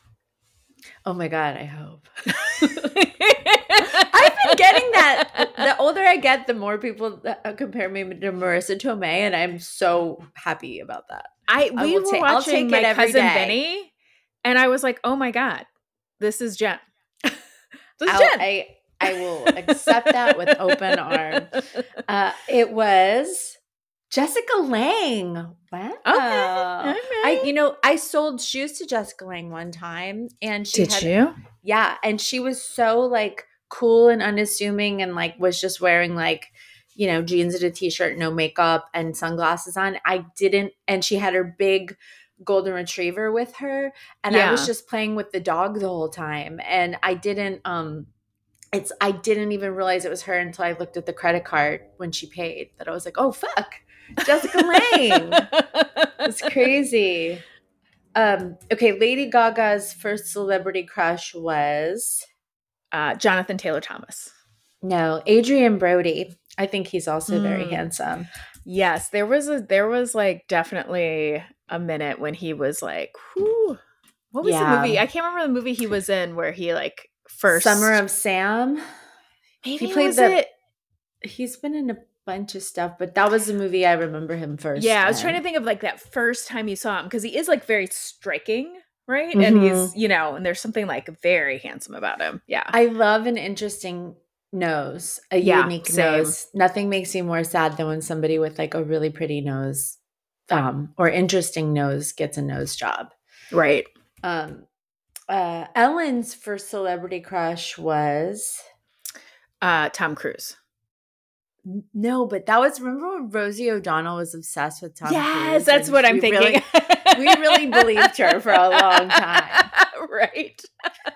Oh my God, I hope. I've been getting that. The older I get, the more people uh, compare me to Marisa Tomei, and I'm so happy about that. I I we will were ta- watching my cousin day. Vinny, and I was like, "Oh my god, this is Jen. this is I'll- Jen." I I will accept that with open arm. Uh, it was Jessica Lange. Wow. I you know I sold shoes to Jessica Lange one time, and she Did had you? yeah, and she was so like cool and unassuming, and like was just wearing like you know jeans and a t-shirt, no makeup, and sunglasses on. I didn't, and she had her big golden retriever with her, and I was just playing with the dog the whole time, and I didn't um. It's I didn't even realize it was her until I looked at the credit card when she paid. That I was like, oh fuck, Jessica Lange. It's crazy. Um, okay, Lady Gaga's first celebrity crush was uh, Jonathan Taylor Thomas. no Adrien Brody. I think he's also very Mm. handsome. Yes, there was a there was like definitely a minute when he was like, whew. What was Yeah. the movie? I can't remember the movie he was in where he like first Summer of Sam. maybe he played was the- it? He's been in a bunch of stuff, but that was the movie I remember him first. Yeah, I was trying to think of like that first time you saw him because he is like very striking, right? And he's Mhm. you know, and there's something like very handsome about him. Yeah, I love an interesting nose, a Yeah, unique same. nose. Nothing makes me more sad than when somebody with like a really pretty nose um, or interesting nose gets a nose job. right. Um, uh, Ellen's first celebrity crush was Uh, Tom Cruise. No, but that was remember when Rosie O'Donnell was obsessed with Tom yes, Cruise, that's what I'm thinking. Really, we really believed her for a long time. right.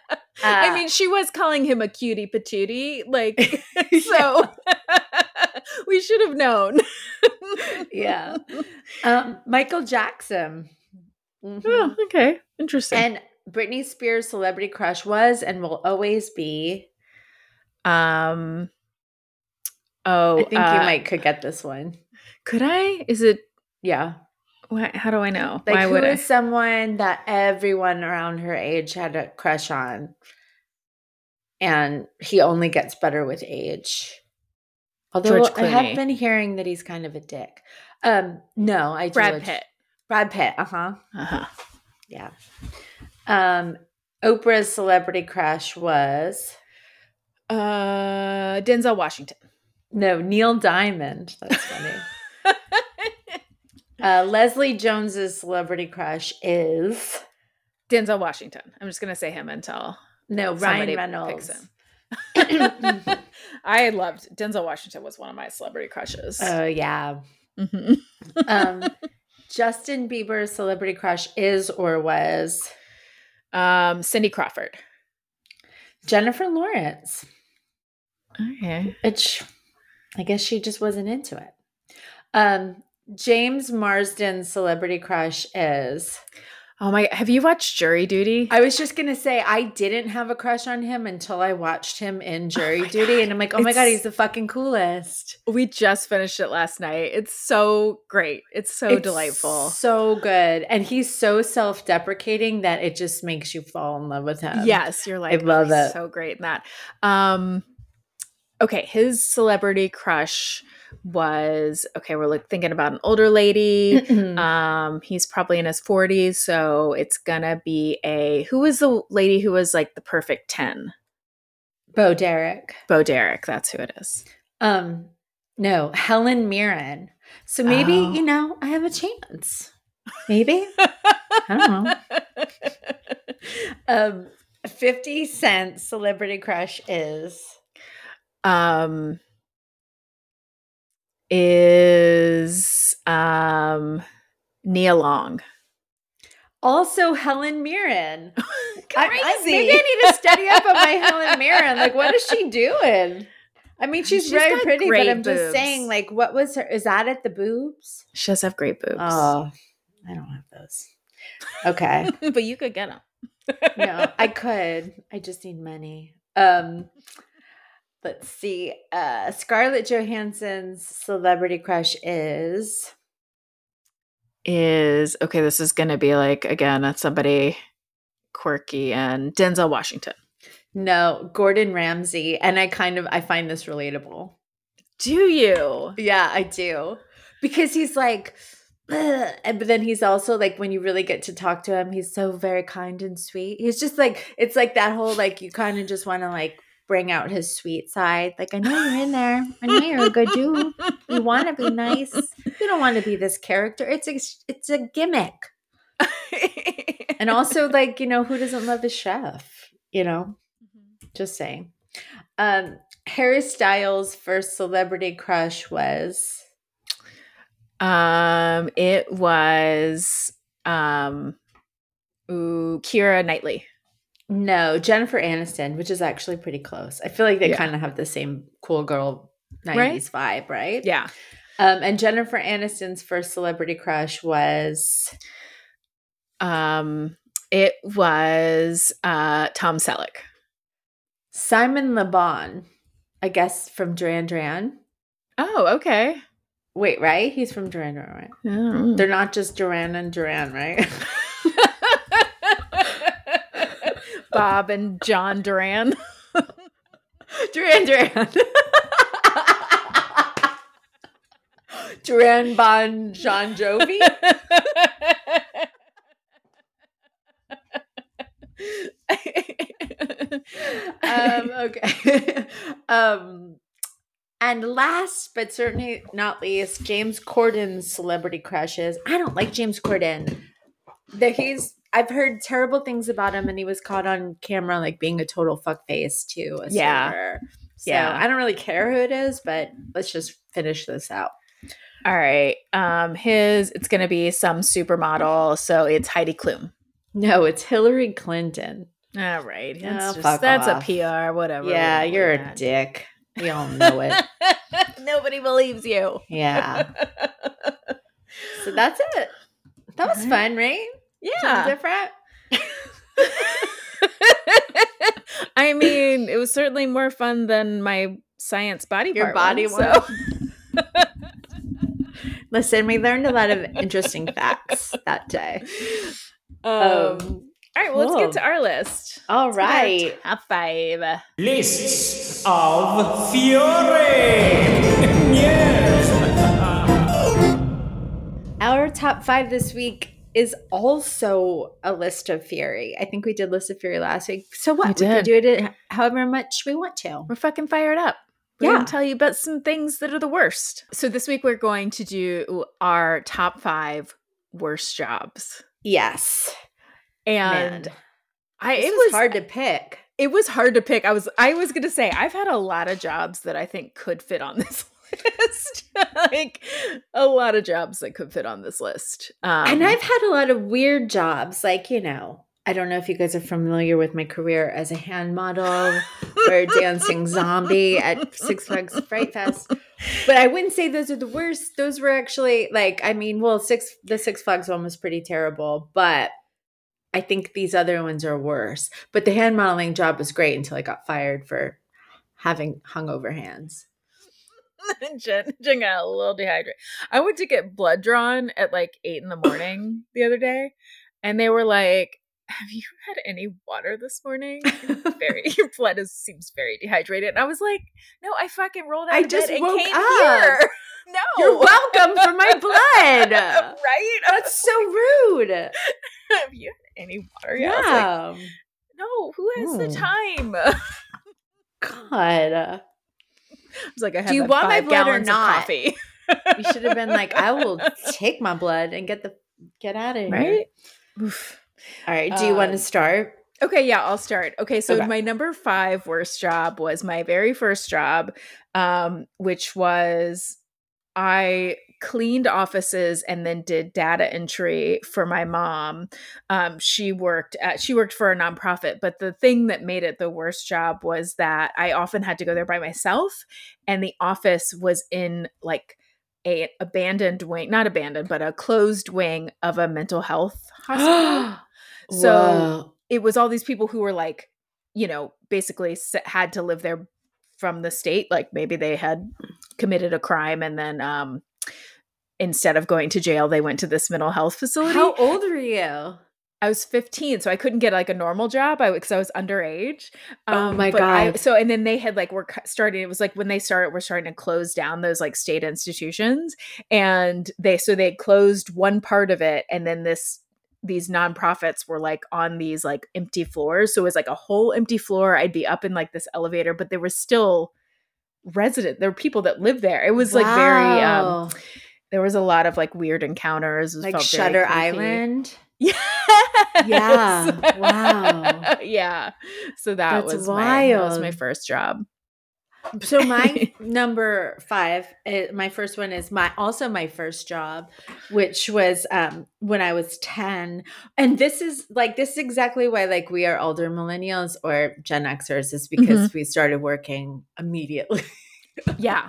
Uh, I mean, she was calling him a cutie patootie, like so. we should have known. yeah, um, Michael Jackson. Mhm. Oh, okay, interesting. And Britney Spears' celebrity crush was and will always be. um. Oh, I think you uh, might could get this one. Could I? Is it? Yeah, Why, how do I know? like Why who would I? someone that everyone around her age had a crush on, and he only gets better with age. Although George I have been hearing that he's kind of a dick. Um, no, I do Brad leg- Pitt. Brad Pitt. Uh huh. Uh-huh. Yeah. Um, Oprah's celebrity crush was Uh, Denzel Washington. No Neil Diamond. That's funny. uh, Leslie Jones's celebrity crush is Denzel Washington. I'm just gonna say him until no Ryan picks Reynolds. him. I loved Denzel Washington was one of my celebrity crushes. Oh yeah. Mhm. Um, Justin Bieber's celebrity crush is or was Um, Cindy Crawford. Jennifer Lawrence. Okay. Which I guess she just wasn't into it. Um, James Marsden's celebrity crush is. Oh my! Have you watched Jury Duty? I was just gonna say I didn't have a crush on him until I watched him in Jury my Duty, God. and I'm like, oh my god, he's the fucking coolest. we just finished it last night. It's so great. It's so It's delightful. so good, and he's so self-deprecating that it just makes you fall in love with him. yes, you're like, I love "Oh, he's it." So great in that. Um, okay, his celebrity crush was okay. We're like thinking about an older lady. Um, he's probably in his 40s, so it's gonna be a who was the lady who was like the perfect 10? Bo Derek. Bo Derek, that's who it is. Um, no, Helen Mirren. So maybe, Oh. you know, I have a chance. Maybe. I don't know. Um, 50 Cent celebrity crush is um is um Nia Long. also Helen Mirren. I- I- Crazy. maybe I need to study up on my Helen Mirren. Like, what is she doing? I mean, she's, She's very pretty, but I'm just saying, like, what was her? Is that at the boobs? She does have great boobs. Oh, I don't have those. Okay. but you could get them. no, I could. I just need money. Um let's see. Uh Scarlett Johansson's celebrity crush is is okay, this is gonna be like again, that's somebody quirky and Denzel Washington. no, Gordon Ramsay and I kind of I find this relatable. Do you? Yeah, I do. Because he's like and but then he's also like when you really get to talk to him, he's so very kind and sweet. He's just like it's like that whole like you kind of just want to like bring out his sweet side. Like I know you're in there. I know you're a good dude. You want to be nice. You don't want to be this character. It's a it's a gimmick. And also like, you know, who doesn't love a chef, you know? Just saying. Um Harry Styles' first celebrity crush was um it was um ooh, Keira Knightley. No, Jennifer Aniston, which is actually pretty close. I feel like they Yeah. kind of have the same cool girl 90s Right? vibe, right? Yeah. Um, and Jennifer Aniston's first celebrity crush was Um it was uh Tom Selleck. Simon Le Bon, I guess from Duran Duran. Oh, okay. Wait, right? He's from Duran Duran, right? Oh. They're not just Duran and Duran, right? Bob and John Duran. Duran Duran. Duran Bon John Jovi. um, okay. um, and last but certainly not least, James Corden's celebrity crushes. I don't like James Corden. That he's I've heard terrible things about him, and he was caught on camera like being a total fuckface too. a Yeah. server. So Yeah. I don't really care who it is, but let's just finish this out. All right. Um his it's going to be some supermodel, so it's Heidi Klum. No, it's Hillary Clinton. All right. That's Oh, just that's off. a PR whatever. yeah, you're leave a dick. We all know it. Nobody believes you. Yeah. So that's it. That was Alright. fun, right? Something Yeah. different. I mean, it was certainly more fun than my science body Your part body one, one. so- Listen, we learned a lot of interesting facts that day. Um, Um, all right, well, let's get to our list. all Let's right. top five. Lists of Fury. yes. Our top five this week is also a list of fury. I think we did list of fury last week. So what? We We, can do it however much we want to. We're fucking fired up. We're Yeah. gonna tell you about some things that are the worst. So this week we're going to do our top five worst jobs. Yes. And Man. I It it was was hard to pick. it was hard to pick. I was I was gonna say I've had a lot of jobs that I think could fit on this list. like a lot of jobs that could fit on this list. Um, and I've had a lot of weird jobs, like, you know, I don't know if you guys are familiar with my career as a hand model or dancing zombie at Six Flags Fright Fest. But I wouldn't say those are the worst. Those were actually like, I mean, well, six the Six Flags one was pretty terrible, but I think these other ones are worse. But the hand modeling job was great until I got fired for having hungover hands. Jen, Jen got a little dehydrated. I went to get blood drawn at like eight in the morning the other day, and they were like, "Have you had any water this morning? You're very your blood is seems very dehydrated." And I was like, "No, I fucking rolled out I of just bed and woke came up. here." No, You're welcome for my blood. right? That's so rude. Have you had any water? yet?" I was like, Yeah. no, who has the hmm. time? time? I was like, I have you had want my blood or not? coffee. You should have been like, I will take my blood and get the get out of here. right? Oof. All right. Do you want Um, to start? Okay, yeah, I'll start. Okay, so Okay. my number five worst job was my very first job, um, which was I cleaned offices and then did data entry for my mom. Um, she worked at she worked for a nonprofit, but the thing that made it the worst job was that I often had to go there by myself, and the office was in like a abandoned wing, not abandoned, but a closed wing of a mental health hospital. So Whoa. it was all these people who were like, you know, basically had to live there from the state. Like maybe they had committed a crime and then um, instead of going to jail, they went to this mental health facility. how old were you? I was 15, so I couldn't get like a normal job. I because I was underage. Oh my but I- God. so and then they had like we're starting. It was like when they started, we're starting to close down those like state institutions, and they so they closed one part of it, and then this these nonprofits were like on these like empty floors. So it was like a whole empty floor. I'd be up in like this elevator, but there was still resident. There were people that lived there. It was like very. um Wow. There was a lot of like weird encounters. It like Shutter. Island. Yeah. Yeah. Wow. yeah. So that That's was my that was my first job. So my number five, uh, my first one is my also my first job, which was um, when I was ten, and this is like this is exactly why like we are older millennials or Gen Xers is because we started working immediately. Yeah.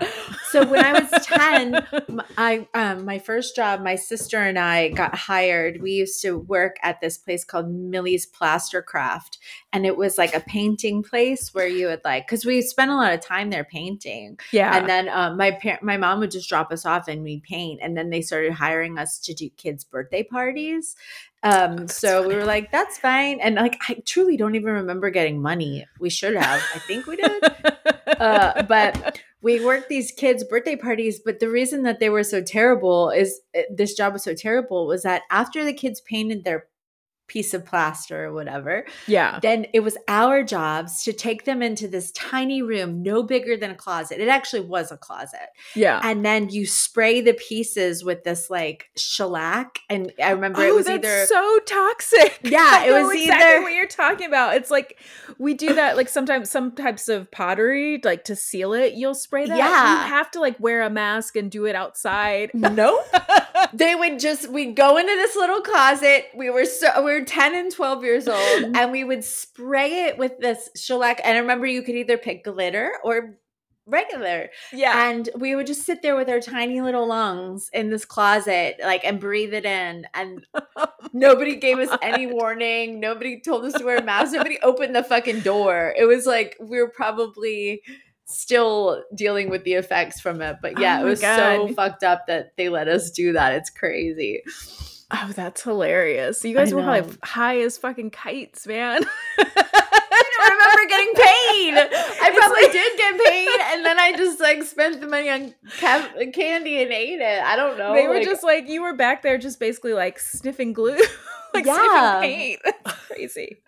So when I was ten, m- I um my first job, my sister and I got hired. We used to work at this place called Millie's Plaster Craft, and it was like a painting place where you would like because we spent a lot of time there painting. Yeah. And then um, my par- my mom would just drop us off and we'd paint. And then they started hiring us to do kids' birthday parties. Um, that's so we were like, that's fine. And like, I truly don't even remember getting money. We should have. I think we did. uh, but we worked these kids' birthday parties. But the reason that they were so terrible is uh, this job was so terrible was that after the kids painted their piece of plaster or whatever, yeah. then it was our jobs to take them into this tiny room, no bigger than a closet. It actually was a closet. Yeah. And then you spray the pieces with this like shellac. And I remember it Oh, was that's either so toxic. Yeah, it was exactly either- what you're talking about. It's like we do that like sometimes some types of pottery, like to seal it, you'll spray that. Yeah. You have to like wear a mask and do it outside. nope. they would just we'd go into this little closet. We were so we were 10 and 12 years old, and we would spray it with this shellac. And I remember you could either pick glitter or regular. yeah. And we would just sit there with our tiny little lungs in this closet, like and breathe it in. And nobody gave us any warning. Nobody told us to wear masks. Nobody opened the fucking door. It was like we were probably still dealing with the effects from it. But yeah, Oh it was so fucked up that they let us do that. It's crazy. Oh, that's hilarious. You guys I were know. probably high as fucking kites, man. I don't remember getting paid. I probably like- did get paid, and then I just like spent the money on ca- candy and ate it. I don't know. they were like- just like you were back there just basically like sniffing glue like Yeah. sniffing paint That's crazy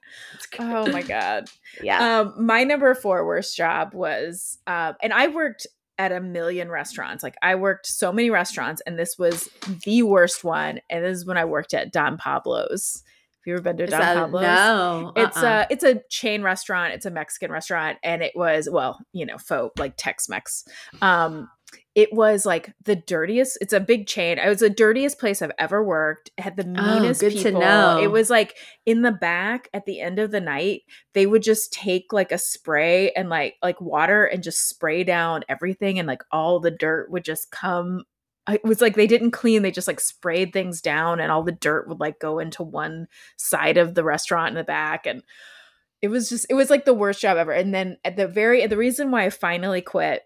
oh my god yeah. um my number four worst job was uh and i worked at a million restaurants like i worked so many restaurants and this was the worst one and this is when i worked at don pablo's have you ever been to Is don that- pablo's no, it's uh-uh. a it's a chain restaurant. It's a Mexican restaurant, and it was well, you know, faux like Tex Mex. Um, it was like the dirtiest. It's a big chain. It was the dirtiest place I've ever worked. It had the Oh, meanest to people. know. It was like in the back at the end of the night, they would just take like a spray and like like water and just spray down everything, and like all the dirt would just come. It was like they didn't clean; they just like sprayed things down, and all the dirt would like go into one side of the restaurant in the back, and it was just it was like the worst job ever. And then at the very the reason why I finally quit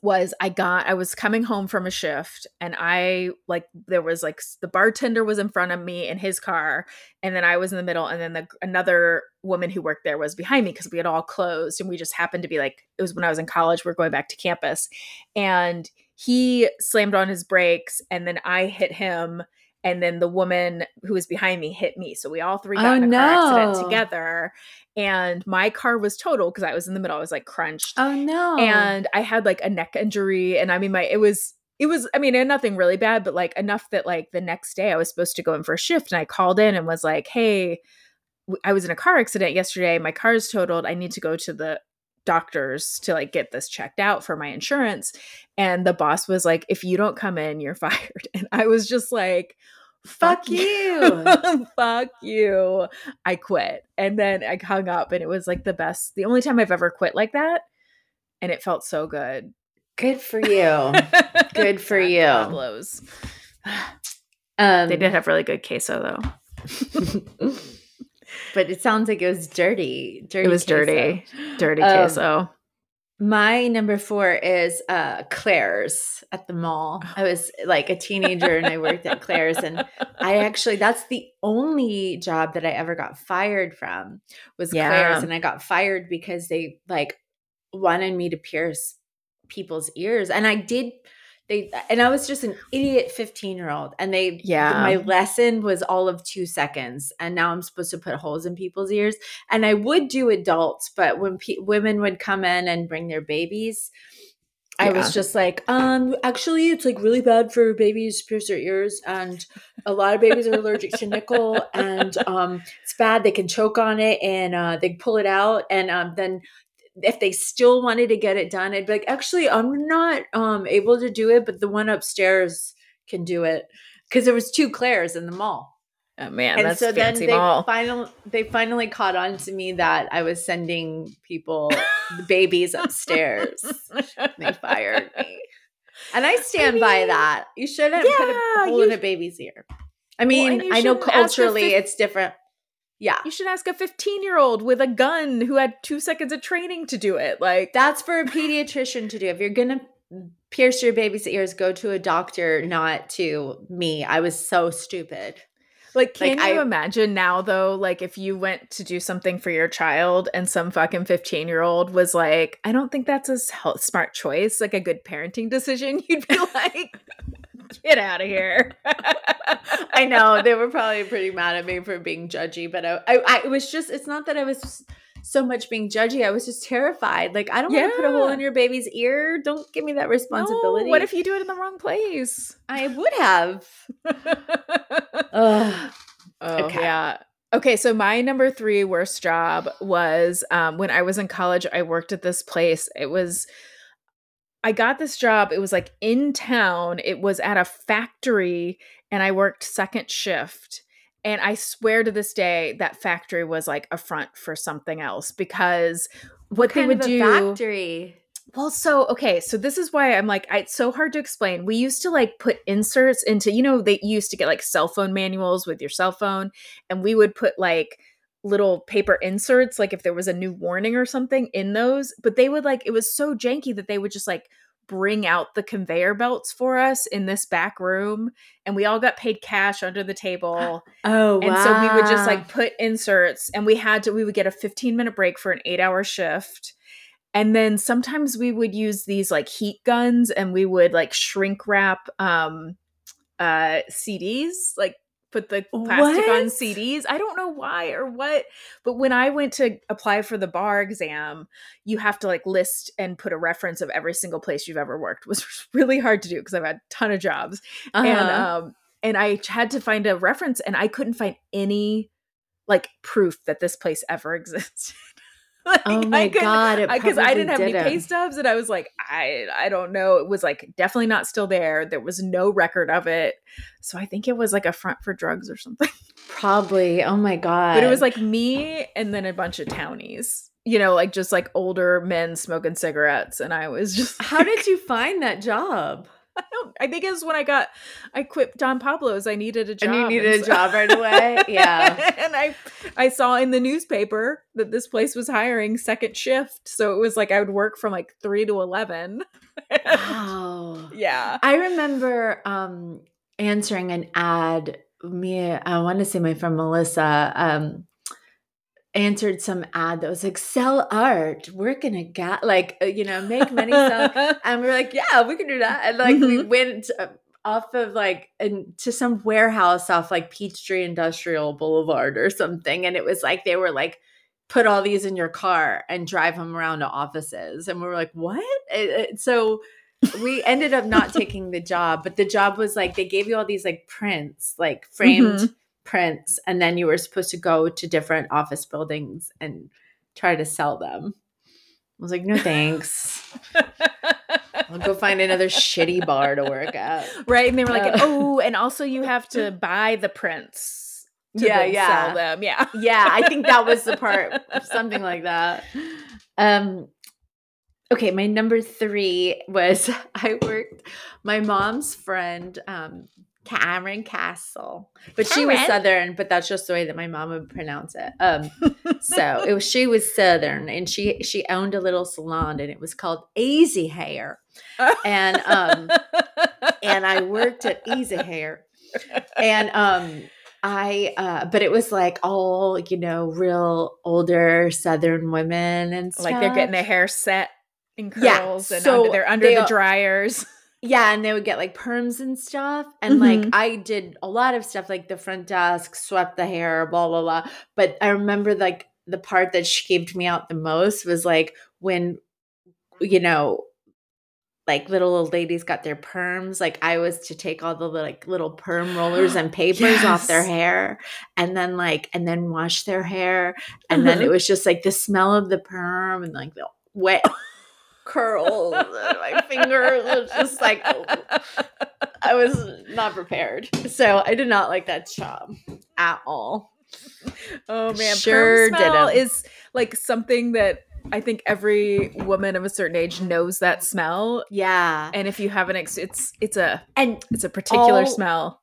was I got I was coming home from a shift and I like there was like the bartender was in front of me in his car and then I was in the middle and then the another woman who worked there was behind me because we had all closed and we just happened to be like it was when I was in college we are going back to campus and he slammed on his brakes and then I hit him and then the woman who was behind me hit me so we all three got Oh, in a car accident together and my car was totaled because I was in the middle I was like crunched oh no. and I had like a neck injury, and I mean, my it was it was I mean, and nothing really bad, but like enough that like the next day I was supposed to go in for a shift, and I called in and was like, "Hey, i was in a car accident yesterday. My car's totaled. I need to go to the doctors to like get this checked out for my insurance." And the boss was like, "If you don't come in, you're fired." And I was just like. Fuck you. Fuck you. I quit. And then I hung up and it was like the best, the only time I've ever quit like that. And it felt so good. good for you. Good for God, you. Pablo's. Um, They did have really good queso though. But it sounds like it was dirty. Dirty. It was queso. dirty. Dirty Um, queso. My number four is uh Claire's at the mall. I was like a teenager and I worked at Claire's and I actually that's the only job that I ever got fired from was Yeah. Claire's and I got fired because they like wanted me to pierce people's ears and I did they and I was just an idiot 15 year old and they Yeah. my lesson was all of 2 seconds and now I'm supposed to put holes in people's ears and I would do adults but when pe- women would come in and bring their babies I Yeah. was just like, um, actually, it's like really bad for babies to pierce their ears, and a lot of babies are allergic to nickel, and um, it's bad. They can choke on it, and uh, they pull it out, and um, then if they still wanted to get it done, I'd be like, actually, I'm not um able to do it, but the one upstairs can do it because there was two Claires in the mall Oh man, and that's so then fancy they mall. finally they finally caught on to me that I was sending people babies upstairs. they fired me. And I stand by mean, that. You shouldn't put a yeah, hole in a baby's ear. I mean, you I know shouldn't ask a culturally it's different. Yeah. You should ask a 15 year old with a gun who had two seconds of training to do it. Like, That's for a pediatrician to do. If you're gonna pierce your baby's ears, go to a doctor, not to me. I was so stupid. Like, can Like, you I- imagine now, though, like if you went to do something for your child and some fucking 15 year old was like, I don't think that's a smart choice, like a good parenting decision, you'd be like, get out of here. I know they were probably pretty mad at me for being judgy, but I, I, I was just it's not that I was so much being judgy. I was just terrified. Like I don't want to put a hole in your baby's ear. Don't give me that No, responsibility. what if you do it in the wrong place? I would have? Oh, Okay. yeah. Okay, so my number three worst job was um, when I was in college. I worked at this place. It was, I got this job. It was like in town. It was at a factory, and I worked second shift. And I swear to this day, that factory was like a front for something else because what, they would do. factory. Well, so okay, so this is why I'm like, I, it's so hard to explain. We used to like put inserts into, you know, they used to get like cell phone manuals with your cell phone, and we would put like little paper inserts, like if there was a new warning or something in those. But they would like, it was so janky that they would just like bring out the conveyor belts for us in this back room, and we all got paid cash under the table. Oh, And so we would just like put inserts and we had to we would get a 15 minute break for an 8 hour shift and then sometimes we would use these like heat guns and we would like shrink wrap um uh CDs like put the plastic on CDs. I don't know why or what, but when I went to apply for the bar exam, you have to like list and put a reference of every single place you've ever worked. It was really hard to do because I've had a ton of jobs. And Uh-huh. um and I had to find a reference and I couldn't find any like proof that this place ever existed. Like, oh I my couldn't- god! because I probably didn't have any pay stubs, and I was like, I I don't know. It was like definitely not still there. There was no record of it, so I think it was like a front for drugs or something. Probably. Oh my god! But it was like me and then a bunch of townies, you know, like just like older men smoking cigarettes, and I was just How did you find that job? I don't. I think it was when I got I quit Don Pablo's. I needed a job, And you needed a so- job right away? Yeah. and I I saw in the newspaper that this place was hiring second shift, so it was like I would work from like three to eleven. Wow. yeah. I remember um answering an ad. Me, I want to say my friend Melissa um answered some ad that was like sell art, we're gonna get like uh, you know make money sell. and we were like, yeah, we can do that. And like we Mhm. went uh, off of like and to some warehouse off like Peachtree Industrial Boulevard or something, and it was like they were like put all these in your car and drive them around to offices, and we were like, what? It- it- so we ended up not taking the job, but the job was like they gave you all these like prints, like framed prints, and then you were supposed to go to different office buildings and try to sell them. I was like, no thanks. I'll go find another shitty bar to work at. right, and they were like, Uh. "Oh, and also you have to buy the prints to Yeah, yeah. sell them." Yeah. Yeah, I think that was the part, something like that. Um, okay, my number three was I worked my mom's friend, um, Karen Castle, but she was Southern, but that's just the way that my mom would pronounce it. Um, so it was she was Southern, and she she owned a little salon, and it was called Easy Hair, and um, and I worked at Easy Hair, and um, I uh, but it was like all you know, real older Southern women and stuff. like they're getting their hair set in Yeah, curls and so under, they're under they the dryers. Yeah, and they would get like perms and stuff. And like Mhm. I did a lot of stuff like the front desk, swept the hair, blah, blah, blah. But I remember like the part that shaved me out the most was like when, you know, like little old ladies got their perms. Like I was to take all the like little perm rollers and papers off their hair and then like, and then wash their hair. And then it was just like the smell of the perm and like the wet curls and my fingers was just like I was not prepared. So I did not like that job at all. Oh man, Sure perm smell didn't. is like something that I think every woman of a certain age knows that smell. Yeah. And if you haven't, ex- it's it's a And it's a particular All- smell.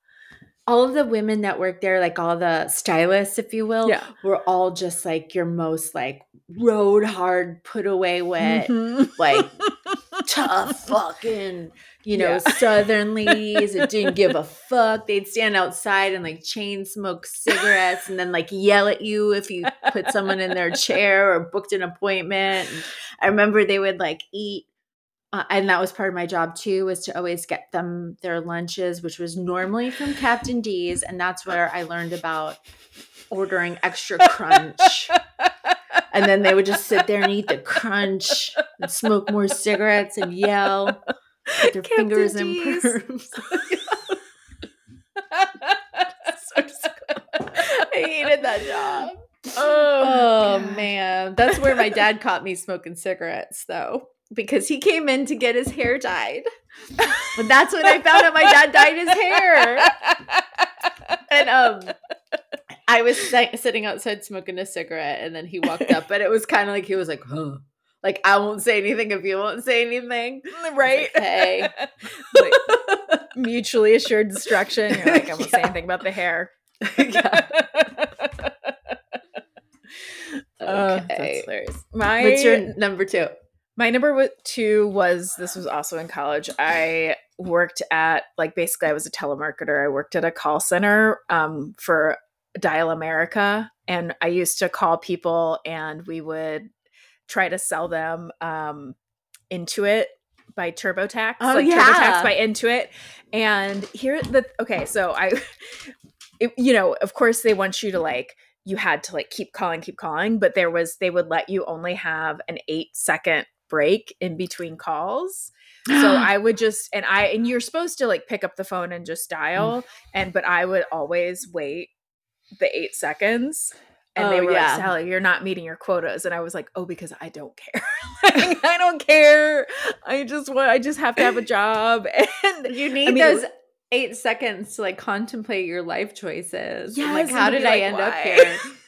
All of the women that worked there, like all the stylists, if you will, Yeah. were all just like your most like road hard, put away wet, Mhm. like tough fucking, you know, Yeah. southern ladies that didn't give a fuck. They'd stand outside and like chain smoke cigarettes and then like yell at you if you put someone in their chair or booked an appointment. And I remember they would like eat. Uh, and that was part of my job too, was to always get them their lunches, which was normally from Captain D's, and that's where I learned about ordering extra crunch. And then they would just sit there and eat the crunch and smoke more cigarettes and yell with their Captain fingers in D's. perms. So. I hated that job. Oh God. man, that's where my dad caught me smoking cigarettes though, because he came in to get his hair dyed. But that's when I found out my dad dyed his hair. And um I was sitting outside smoking a cigarette and then he walked up but it was kind of like he was like, "Huh." Like I won't say anything if you won't say anything. right? Hey. like, mutually assured destruction. You're like, I won't say anything about the hair. Yeah. Okay. that's hilarious. My What's your number 2? My number two was this was also in college. I worked at like basically I was a telemarketer. I worked at a call center um, for Dial America, and I used to call people, and we would try to sell them um Intuit by TurboTax, Oh, like yeah. TurboTax by Intuit. And here the okay, so I it, you know, of course they want you to like you had to like keep calling, keep calling, but there was they would let you only have an 8 second break in between calls. So I would just and I and you're supposed to like pick up the phone and just mm. dial and but I would always wait the 8 seconds and oh, they Oh, were yeah. like, Sally, you're not meeting your quotas. And I was like, oh, because I don't care. Like, I don't care. I just want, I just have to have a job. And You need mean, those eight seconds to like contemplate your life choices. Yes, like how did I like, end up why?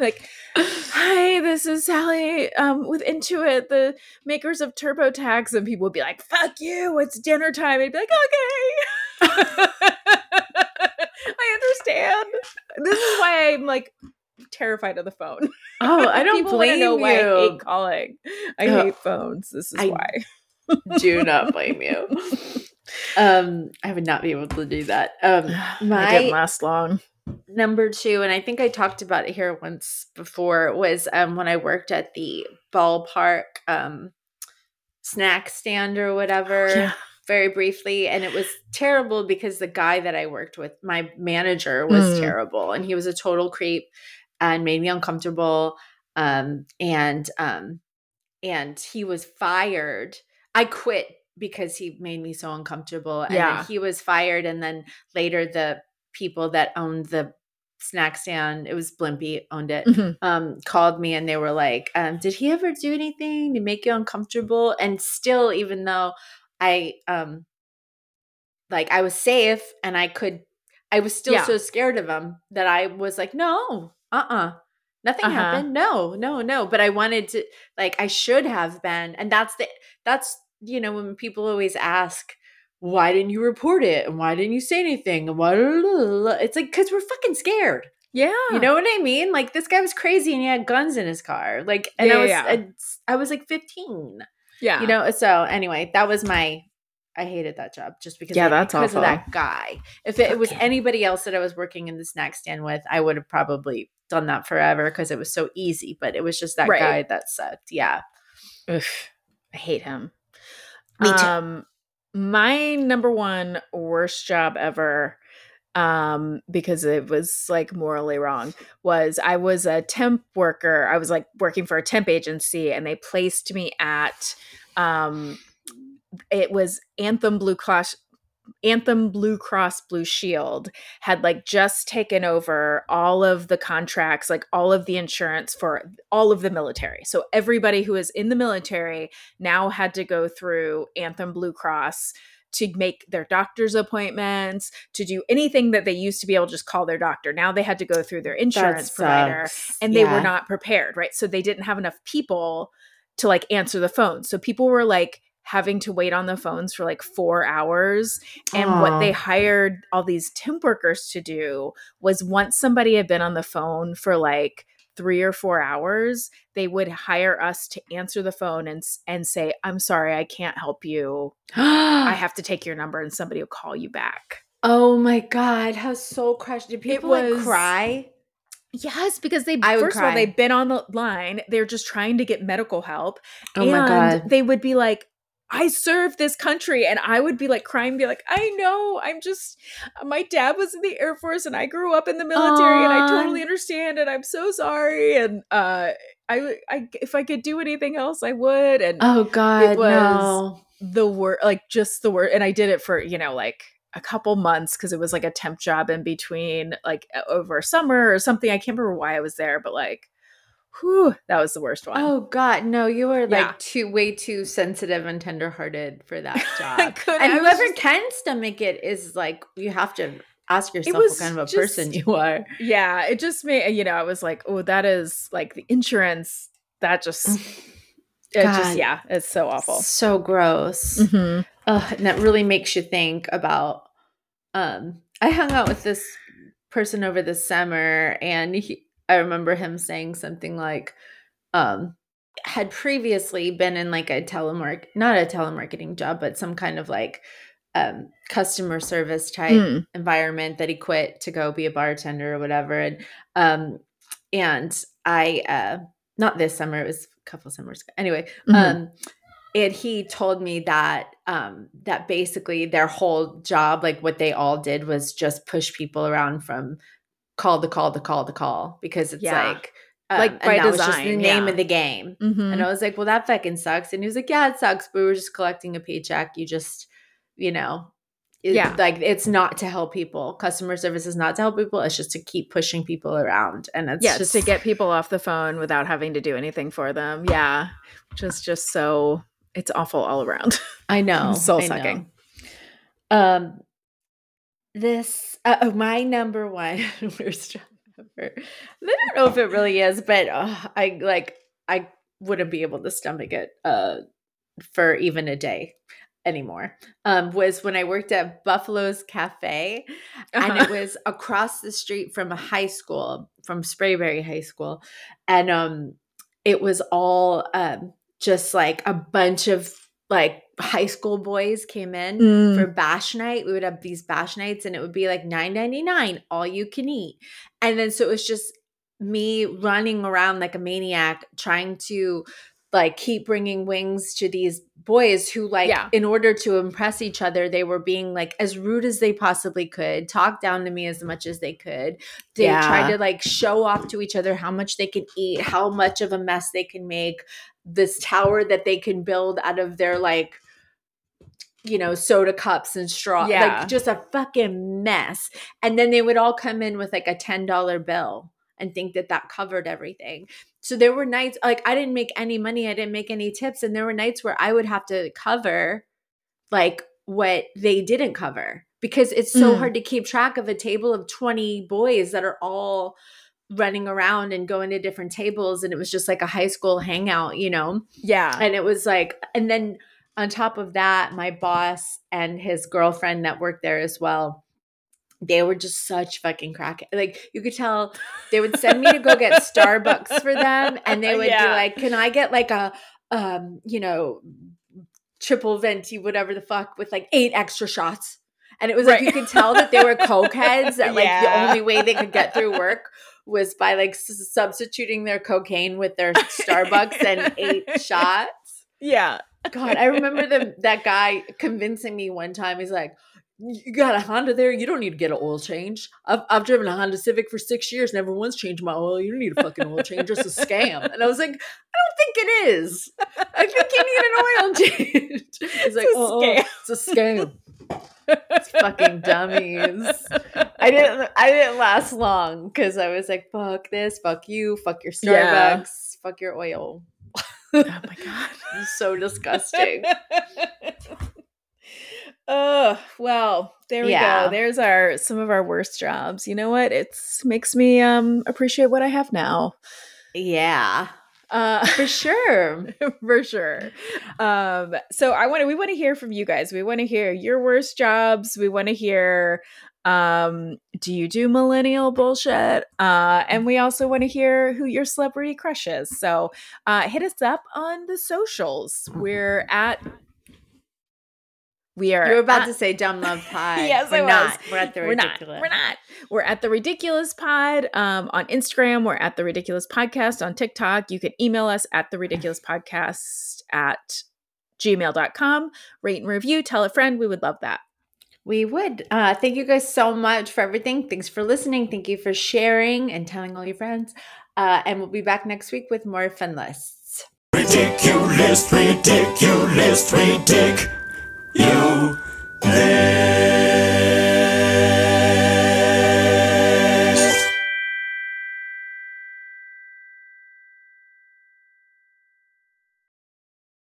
like, hi, this is Sally um, with Intuit, the makers of TurboTax. And people would be like, fuck you, it's dinner time. I'd be like, okay. I understand. This is why I'm like terrified of the phone. oh, I don't blame know you. why I hate calling. I Ugh. hate phones. This is I- why. do not blame you. Um, I would not be able to do that. Um, I my didn't last long. Number two, and I think I talked about it here once before, was um when I worked at the ballpark um snack stand or whatever. Yeah. Very briefly, and it was terrible because the guy that I worked with, my manager, was Mm. terrible, and he was a total creep and made me uncomfortable. Um, and um, and he was fired. I quit because he made me so uncomfortable. And Yeah. he was fired. And then later the people that owned the snack stand, it was Blimpie owned it, Mhm. um, called me and they were like, um, did he ever do anything to make you uncomfortable? And still, even though I um like I was safe and I could I was still Yeah. so scared of him that I was like, no, uh-uh. Nothing Uh-huh. happened. No, no, no. But I wanted to like I should have been. And that's the that's you know, when people always ask, why didn't you report it? And why didn't you say anything? And why it's like because we're fucking scared. Yeah. You know what I mean? Like this guy was crazy and he had guns in his car. Like and Yeah, I was yeah. I, I was like 15 yeah. you know so anyway that was my i hated that job just because Yeah, of- that's because awful. of that guy if it, was Okay. anybody else that i was working in the snack stand with i would have probably done that forever because it was so easy but it was just that Right. guy that sucked yeah Oof, I hate him. Me too. Um, my number one worst job ever, um, because it was like morally wrong, was I was a temp worker. I was like working for a temp agency, and they placed me at, um, it was Anthem Blue Cross. Anthem Blue Cross Blue Shield had like just taken over all of the contracts, like all of the insurance for all of the military. So everybody who is in the military now had to go through Anthem Blue Cross to make their doctor's appointments, to do anything that they used to be able to just call their doctor. Now they had to go through their insurance provider and they were not prepared, right? So they didn't have enough people to like answer the phone. So people were like having to wait on the phones for like 4 hours and what they hired all these temp workers to do was once somebody had been on the phone for like three or four hours, they would hire us to answer the phone and and say, "I'm sorry, I can't help you. I have to take your number, and somebody will call you back." oh my god how soul crushed did people like cry Yes, because they I first of all they've been on the line. They're just trying to get medical help, oh and my god they would be like. I serve this country and I would be like crying, be like, I know, I'm just, my dad was in the Air Force and I grew up in the military and I totally understand and I'm so sorry. And, uh, I, I, if I could do anything else, I would. And oh god it was- no the word, like just the word. And I did it for, you know, like a couple months because it was like a temp job in between, like over summer or something. I can't remember why I was there, but like, whew, that was the worst one. Oh God, no! You were like Yeah. too way too sensitive and tenderhearted for that job. couldn't- and I whoever just- can stomach it is like you have to ask yourself what kind of a just- person you are. yeah it just made you know i was like oh that is like the insurance that just it God. just yeah it's so awful So gross. Mhm. Ugh, and that really makes you think about. Um, I hung out with this person over the summer, and he, I remember him saying something like, um, had previously been in like a telemark, not a telemarketing job, but some kind of like um, customer service type Mm. environment that he quit to go be a bartender or whatever. And um, and I uh, not this summer, it was a couple summers ago. Anyway, Mhm. um, and he told me that um, that basically their whole job, like what they all did, was just push people around from call the call the call the call because it's Yeah. like um, Like, by was just the name yeah. of the game. Mhm. And I was like, well, that fucking sucks. And he was like, yeah, it sucks, but we were just collecting a paycheck. You just, you know, it- Yeah. like it's not to help people. Customer service is not to help people. It's just to keep pushing people around. And it's yeah, just to get people off the phone without having to do anything for them. Yeah, just just so it's awful all around. I know. Soul sucking. Um, this uh, oh, my number one worst job ever. I don't know if it really is, but uh, I like I wouldn't be able to stomach it uh for even a day anymore. Um, was when I worked at Buffalo's Cafe, and Uh-huh. it was across the street from a high school, from Sprayberry High School, and um, it was all um just like a bunch of like high school boys came in Mm. for bash night. We would have these bash nights and it would be like nine ninety nine, all you can eat. And then so it was just me running around like a maniac trying to like keep bringing wings to these boys who like Yeah. in order to impress each other they were being like as rude as they possibly could talk down to me as much as they could they Yeah. tried to like show off to each other how much they can eat how much of a mess they can make this tower that they can build out of their like you know soda cups and straw Yeah. like just a fucking mess and then they would all come in with like a $10 bill and think that that covered everything so there were nights like i didn't make any money i didn't make any tips and there were nights where i would have to cover like what they didn't cover because it's so Mm. hard to keep track of a table of 20 boys that are all running around and going to different tables and it was just like a high school hangout you know? Yeah, and it was like and then on top of that my boss and his girlfriend that worked there as well they were just such fucking crack like you could tell they would send me to go get starbucks for them and they would be like can i get like a um you know triple venti whatever the fuck with like eight extra shots? And it was like you could tell that they were coke heads that like the only way they could get through work was by like s- substituting their cocaine with their starbucks and eight shots yeah. God, I remember the, that guy convincing me one time. He's like, "You got a Honda there? You don't need to get an oil change. I've I've driven a Honda Civic for six years, never once changed my oil. You don't need a fucking oil change. It's a scam." And I was like, "I don't think it is. I think you need an oil change." He's like, a "Oh, scam." it's a scam." Fucking dummies. I didn't. I didn't last long because I was like, "Fuck this. Fuck you. Fuck your Starbucks. Yeah. Fuck your oil." Oh my god. So disgusting. oh well, there we Yeah. go. There's our some of our worst jobs. You know what? It's makes me um appreciate what I have now. Yeah, Uh, for sure. for sure. Um, so I want to we want to hear from you guys. We want to hear your worst jobs. We want to hear um do you do millennial bullshit? Uh and we also want to hear who your celebrity crush is. So uh hit us up on the socials. We're at we are You were about at- to say dumb love pie. Yes, we're I was. We're at the we're not. ridiculous. We're not. We're at the Ridiculist Pod um, on Instagram. We're at the Ridiculist Podcast on TikTok. You can email us at the Ridiculist Podcast at gmail.com. Rate and review. Tell a friend. We would love that. We would. Uh, thank you guys so much for everything. Thanks for listening. Thank you for sharing and telling all your friends. Uh, and we'll be back next week with more fun lists. Ridiculous, ridiculous, ridic. eu dei.